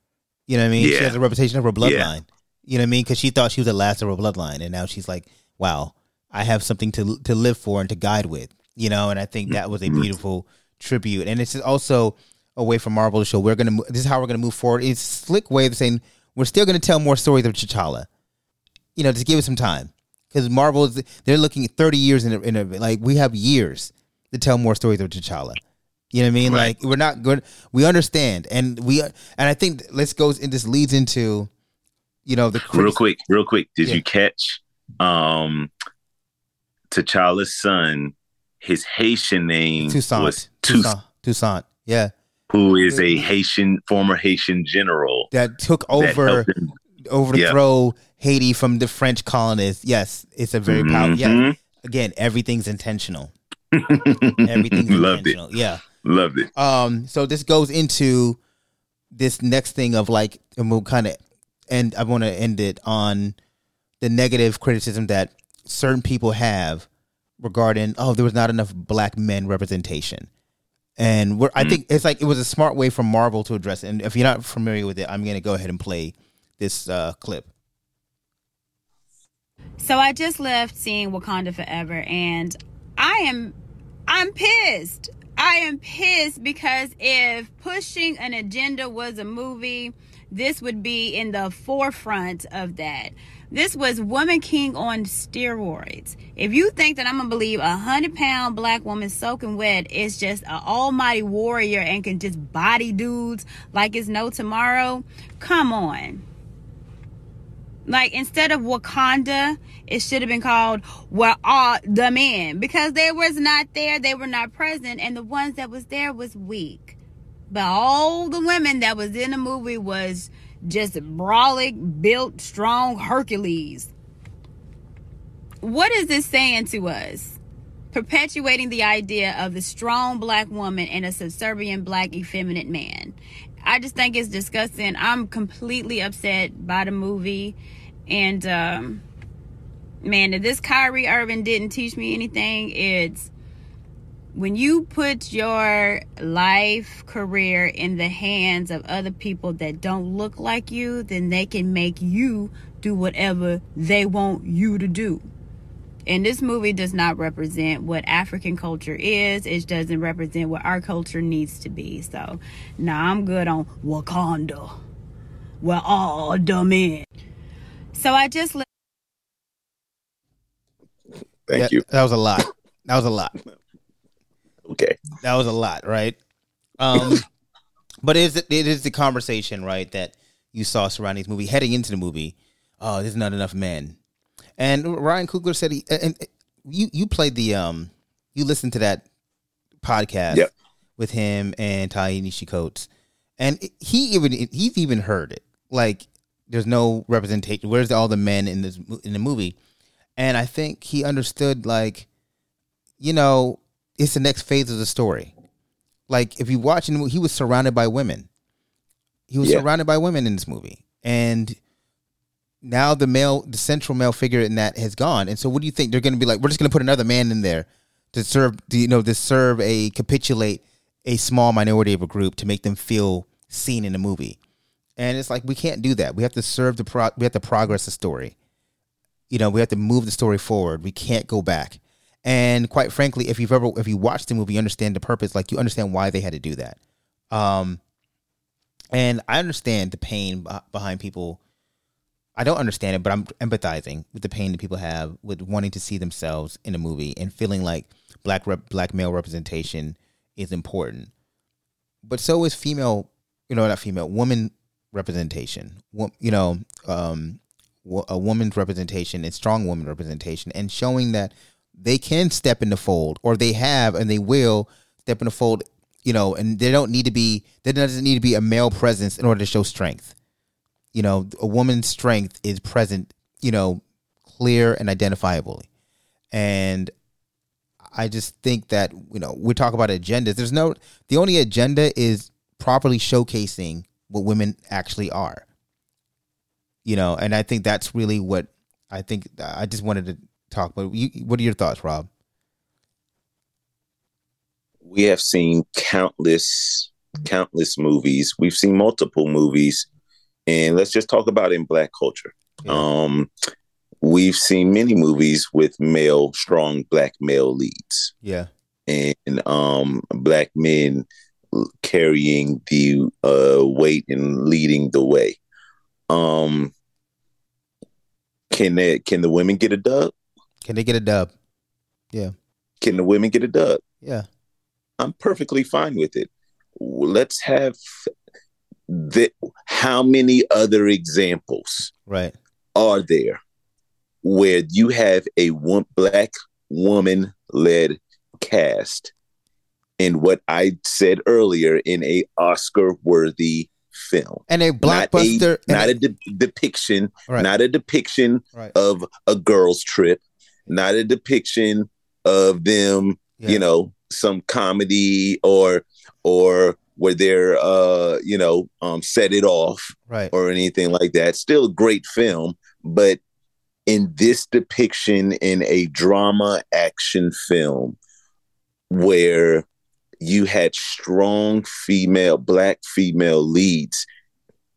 You know what I mean? She has a representation of her bloodline.
Yeah.
You know what I mean? Because she thought she was the last of her bloodline, and now she's like, wow, I have something to to live for and to guide with. You know, and I think that was a
Mhm.
beautiful tribute, and it's also a way for Marvel to show we're gonna. This is how we're gonna move forward. It's a slick way of saying we're still gonna tell more stories of T'Challa. You know, just give it some time because Marvel is they're looking at thirty years in a, in a like we have years to tell more stories of T'Challa. You know what I mean?
Right.
Like we're not good. We understand, and we and I think let's goes and this leads into, you know, the
real quick real quick did
Yeah.
you catch um T'Challa's son his Haitian name
Toussaint,
was Toussaint,
Toussaint, Toussaint, yeah,
who is a Haitian former Haitian general
that took
that
over
him-
overthrow Haiti from the French colonists. Yes, it's a very powerful. Yeah, again, everything's intentional. Everything's
loved it
intentional. Yeah.
loved it
Um, so this goes into this next thing of like, and we'll kind of end. I want to end it on the negative criticism that certain people have regarding, oh, there was not enough black men representation. And we're, I think it's like it was a smart way for Marvel to address it. And if you're not familiar with it, I'm going to go ahead and play this uh, clip.
So I just left seeing Wakanda Forever and I am I'm pissed. I am pissed because if pushing an agenda was a movie, this would be in the forefront of that. This was Woman King on steroids. If you think that I'm gonna believe a hundred pound black woman soaking wet is just an almighty warrior and can just body dudes like it's no tomorrow, come on. Like instead of Wakanda, it should have been called Where uh, Are the Men? Because they was not there, they were not present, and the ones that was there was weak. But all the women that was in the movie was just brolic, built, strong Hercules. What is this saying to us? Perpetuating the idea of the strong black woman and a subservient black effeminate man. I just think it's disgusting. I'm completely upset by the movie. And um man, if this Kyrie Irving didn't teach me anything, it's when you put your life career in the hands of other people that don't look like you, then they can make you do whatever they want you to do. And this movie does not represent what African culture is. It doesn't represent what our culture needs to be. So, now nah, I'm good on Wakanda. We're all the in. So I just.
Thank
Yeah,
you.
That was a lot. That was a lot.
Okay.
That was a lot, right? Um, but it is it is the conversation, right, that you saw surrounding this movie heading into the movie. Oh, there's not enough men, and Ryan Coogler said he and, and you you played the um you listened to that podcast
Yep.
with him and Ta-Nehisi Coates, and he even he's even heard it like there's no representation. Where's all the men in this in the movie? And I think he understood like you know it's the next phase of the story. Like if you watch movie, he was surrounded by women. He was
Yeah.
surrounded by women in this movie, and now the male, the central male figure in that has gone. And so, what do you think they're going to be like? We're just going to put another man in there to serve, you know, to serve a capitulate a small minority of a group to make them feel seen in the movie. And it's like we can't do that. We have to serve the pro. We have to progress the story. You know, we have to move the story forward. We can't go back. And quite frankly, if you've ever if you watched the movie, you understand the purpose. Like you understand why they had to do that. Um, and I understand the pain behind people. I don't understand it, but I'm empathizing with the pain that people have with wanting to see themselves in a movie and feeling like black rep, black male representation is important. But so is female, you know, not female, woman representation. You know, um, a woman's representation and strong woman representation, and showing that they can step in the fold, or they have and they will step in the fold. You know, and they don't need to be. There doesn't need to be a male presence in order to show strength you know, a woman's strength is present, you know, clear and identifiably. And I just think that, you know, we talk about agendas. There's no, the only agenda is properly showcasing what women actually are. You know, and I think that's really what I think. I just wanted to talk, but you, what are your thoughts, Rob?
we have seen countless countless movies we've seen multiple movies and let's just talk about in black culture
Yeah.
um we've seen many movies with male strong black male leads
Yeah.
and um black men carrying the uh weight and leading the way um can they, can the women get a dub
Can they get a dub? Yeah.
Can the women get a dub
Yeah.
I'm perfectly fine with it. Let's have the how many other examples
Right.
are there where you have a one, black woman led cast in what I said earlier in a Oscar worthy film.
And a blockbuster.
not a, not a de- depiction,
Right.
not a depiction
Right.
of a girl's trip, not a depiction of them
Yeah.
you know some comedy or or where they're uh you know um set it off
right.
or anything like that still a great film but in this depiction in a drama action film where you had strong female, black female leads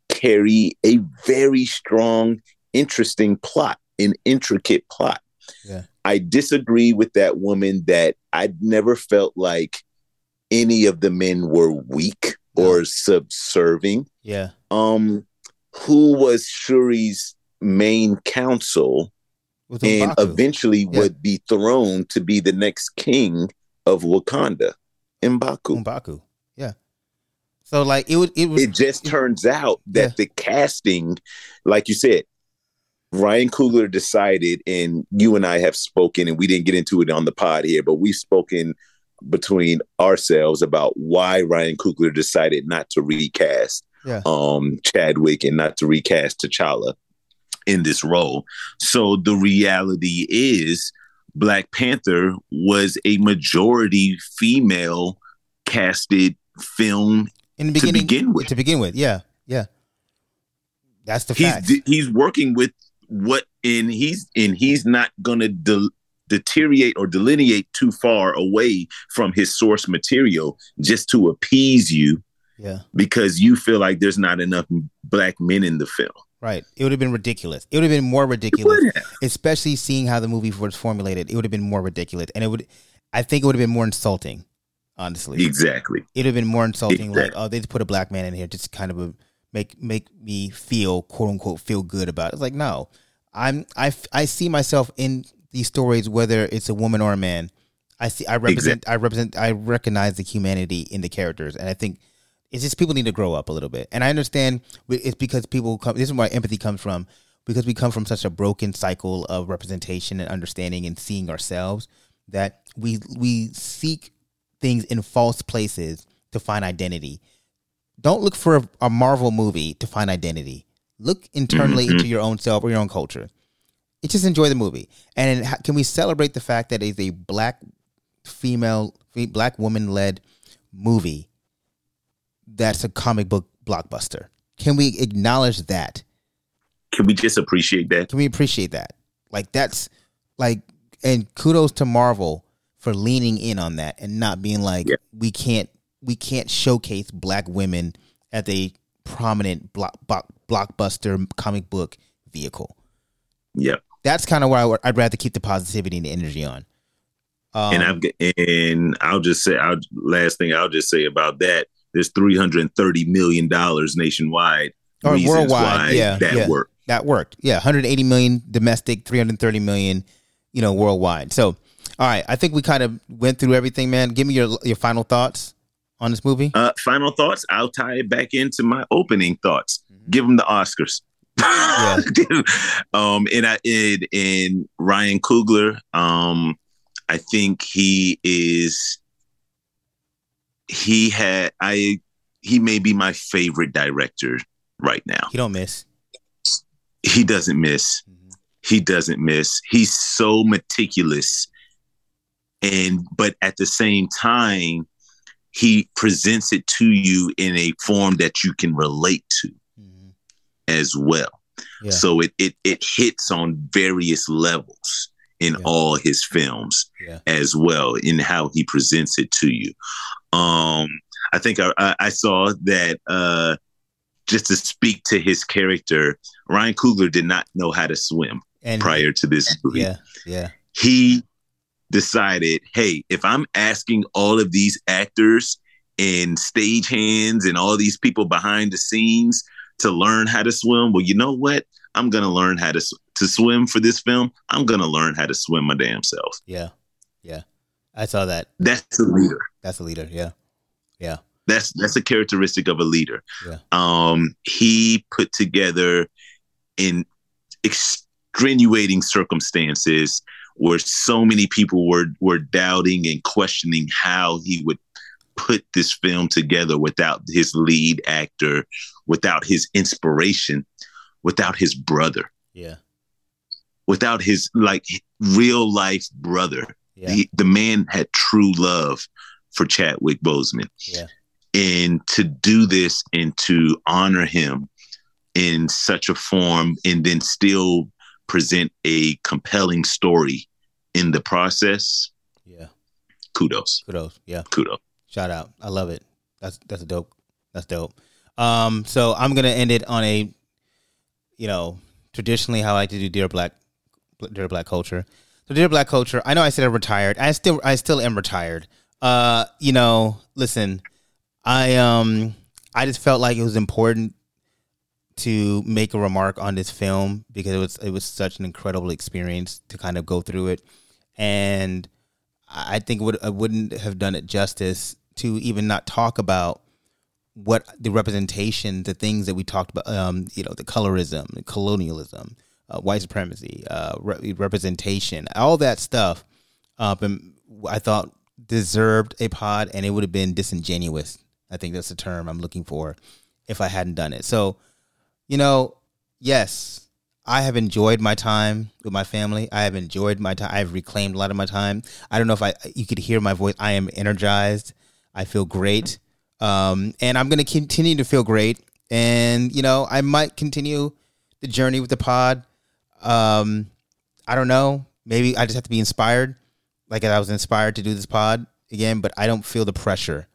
carry a very strong, interesting plot, an intricate plot.
Yeah.
I disagree with that woman that I'd never felt like any of the men were weak or subserving.
Yeah.
Um, who was Shuri's main counsel and eventually
Yeah.
would be thrown to be the next king of Wakanda, Mbaku.
M'Baku. Yeah. So like it would it was
It just turns out that
Yeah.
the casting, like you said, Ryan Coogler decided, and you and I have spoken, and we didn't get into it on the pod here, but we've spoken between ourselves about why Ryan Coogler decided not to recast
Yeah.
um, Chadwick and not to recast T'Challa in this role. So the reality is, Black Panther was a majority female casted film
in the
to begin with.
To begin with, yeah, yeah. That's the
he's
fact.
he's working with what and he's and he's not going to de- deteriorate or delineate too far away from his source material just to appease you
yeah,
because you feel like there's not enough black men in the film.
right. It would have been ridiculous. It would have been more ridiculous, especially seeing how the movie was formulated. It would have been more ridiculous, and it would. I think it would have been more insulting. Honestly,
Exactly.
it would have been more insulting. Like, oh, they just put a black man in here, just kind of a, make make me feel quote unquote feel good about it. It's like no, I'm I I see myself in these stories, whether it's a woman or a man. I see I represent I represent I recognize the humanity in the characters, and I think it's just people need to grow up a little bit. And I understand it's because people come. This is where empathy comes from because we come from such a broken cycle of representation and understanding and seeing ourselves that we we seek things in false places to find identity. Don't look for a, a Marvel movie to find identity. Look internally mm-hmm. into your own self or your own culture. And just enjoy the movie. And can we celebrate the fact that it's a black female, black woman led movie that's a comic book blockbuster? Can we acknowledge that?
Can we just appreciate that?
Can we appreciate that? Like that's like, and kudos to Marvel for leaning in on that and not being like
Yeah.
we can't we can't showcase black women as a prominent block, block, blockbuster comic book vehicle.
Yep.
That's kind of where I, would- rather keep the positivity and the energy on. Um,
and I've and I'll just say I'll last thing I'll just say about that. There's 330 million dollars nationwide.
Or worldwide,
why
yeah,
that
yeah.
worked.
that worked. Yeah, 180 million domestic, 330 million, you know, worldwide. So, all right, I think we kind of went through everything, man. Give me your your final thoughts on this movie.
Uh, final thoughts. I'll tie it back into my opening thoughts. Give them the Oscars. Yeah. um, and I and, and Ryan Coogler. Um, I think he is. He had I. He may be my favorite director right now.
He don't miss.
He doesn't miss. He doesn't miss. He's so meticulous, and but at the same time, he presents it to you in a form that you can relate to
Mhm.
as well.
Yeah.
So it it it hits on various levels in
Yeah.
all his films
Yeah.
as well in how he presents it to you. Um, I think I, I, I saw that uh, just to speak to his character, Ryan Coogler did not know how to swim
And
prior to this movie.
yeah, yeah,
He decided, hey, if I'm asking all of these actors and stagehands and all these people behind the scenes to learn how to swim, well, you know what? I'm gonna learn how to to swim for this film. I'm gonna learn how to swim my damn self.
yeah, yeah. I saw that.
That's a leader.
That's a leader. Yeah, yeah,
That's that's a characteristic of a leader.
Yeah.
Um, he put together in extenuating circumstances where so many people were were doubting and questioning how he would put this film together without his lead actor, without his inspiration, without his brother,
yeah,
without his like real life brother.
yeah,
He, the man had true love for Chadwick Boseman.
yeah,
And to do this and to honor him in such a form and then still present a compelling story in the process,
yeah.
kudos.
Kudos. Yeah.
Kudos.
Shout out. I love it. That's that's a dope. That's dope. Um, so I'm gonna end it on a, you know, traditionally how I like to do Dear Black, Dear Black Culture. So Dear Black Culture. I know I said I'm retired. I still I still am retired. Uh, you know, listen, I um I just felt like it was important to make a remark on this film because it was it was such an incredible experience to kind of go through it, and I think would I wouldn't have done it justice to even not talk about what the representation, the things that we talked about, um, you know, the colorism, the colonialism, uh, white supremacy, uh, re- representation, all that stuff. Uh, I thought deserved a pod, and it would have been disingenuous. I think that's the term I'm looking for if I hadn't done it. So you know, yes, I have enjoyed my time with my family. I have enjoyed my time. I've reclaimed a lot of my time. I don't know if I you could hear my voice. I am energized. I feel great. Um, and I'm going to continue to feel great. And you know, I might continue the journey with the pod. Um, I don't know. Maybe I just have to be inspired, like I was inspired to do this pod again. But I don't feel the pressure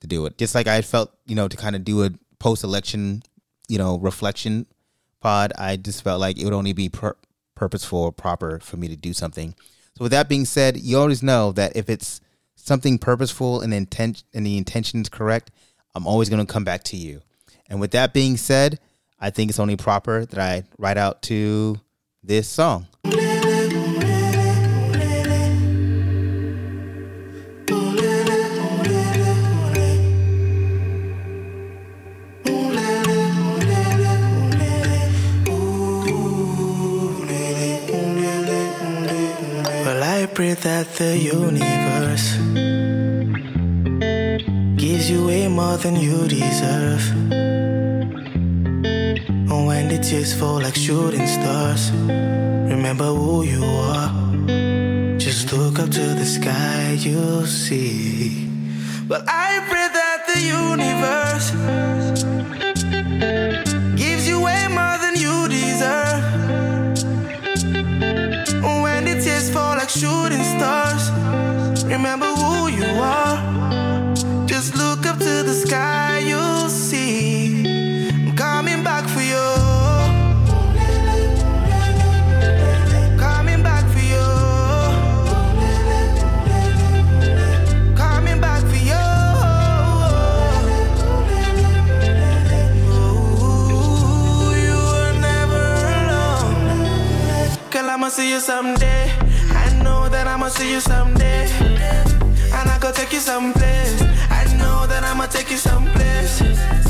to do it. Just like I felt, you know, to kind of do a post-election you know, reflection pod, I just felt like it would only be pur- purposeful or proper for me to do something. So with that being said, you always know that if it's something purposeful and intent and the intention is correct, I'm always going to come back to you. And with that being said, I think it's only proper that I write out to this song.
Pray that the universe gives you way more than you deserve. And when the tears fall like shooting stars, remember who you are. Just look up to the sky, you'll see. But I pray that the universe remember who you are. Just look up to the sky, you'll see. I'm coming back for you. Coming back for you. Coming back for you. Ooh, you were never alone. Girl, I'ma see you someday. I'ma see you someday. And I go take you someplace. I know that I'ma take you someplace.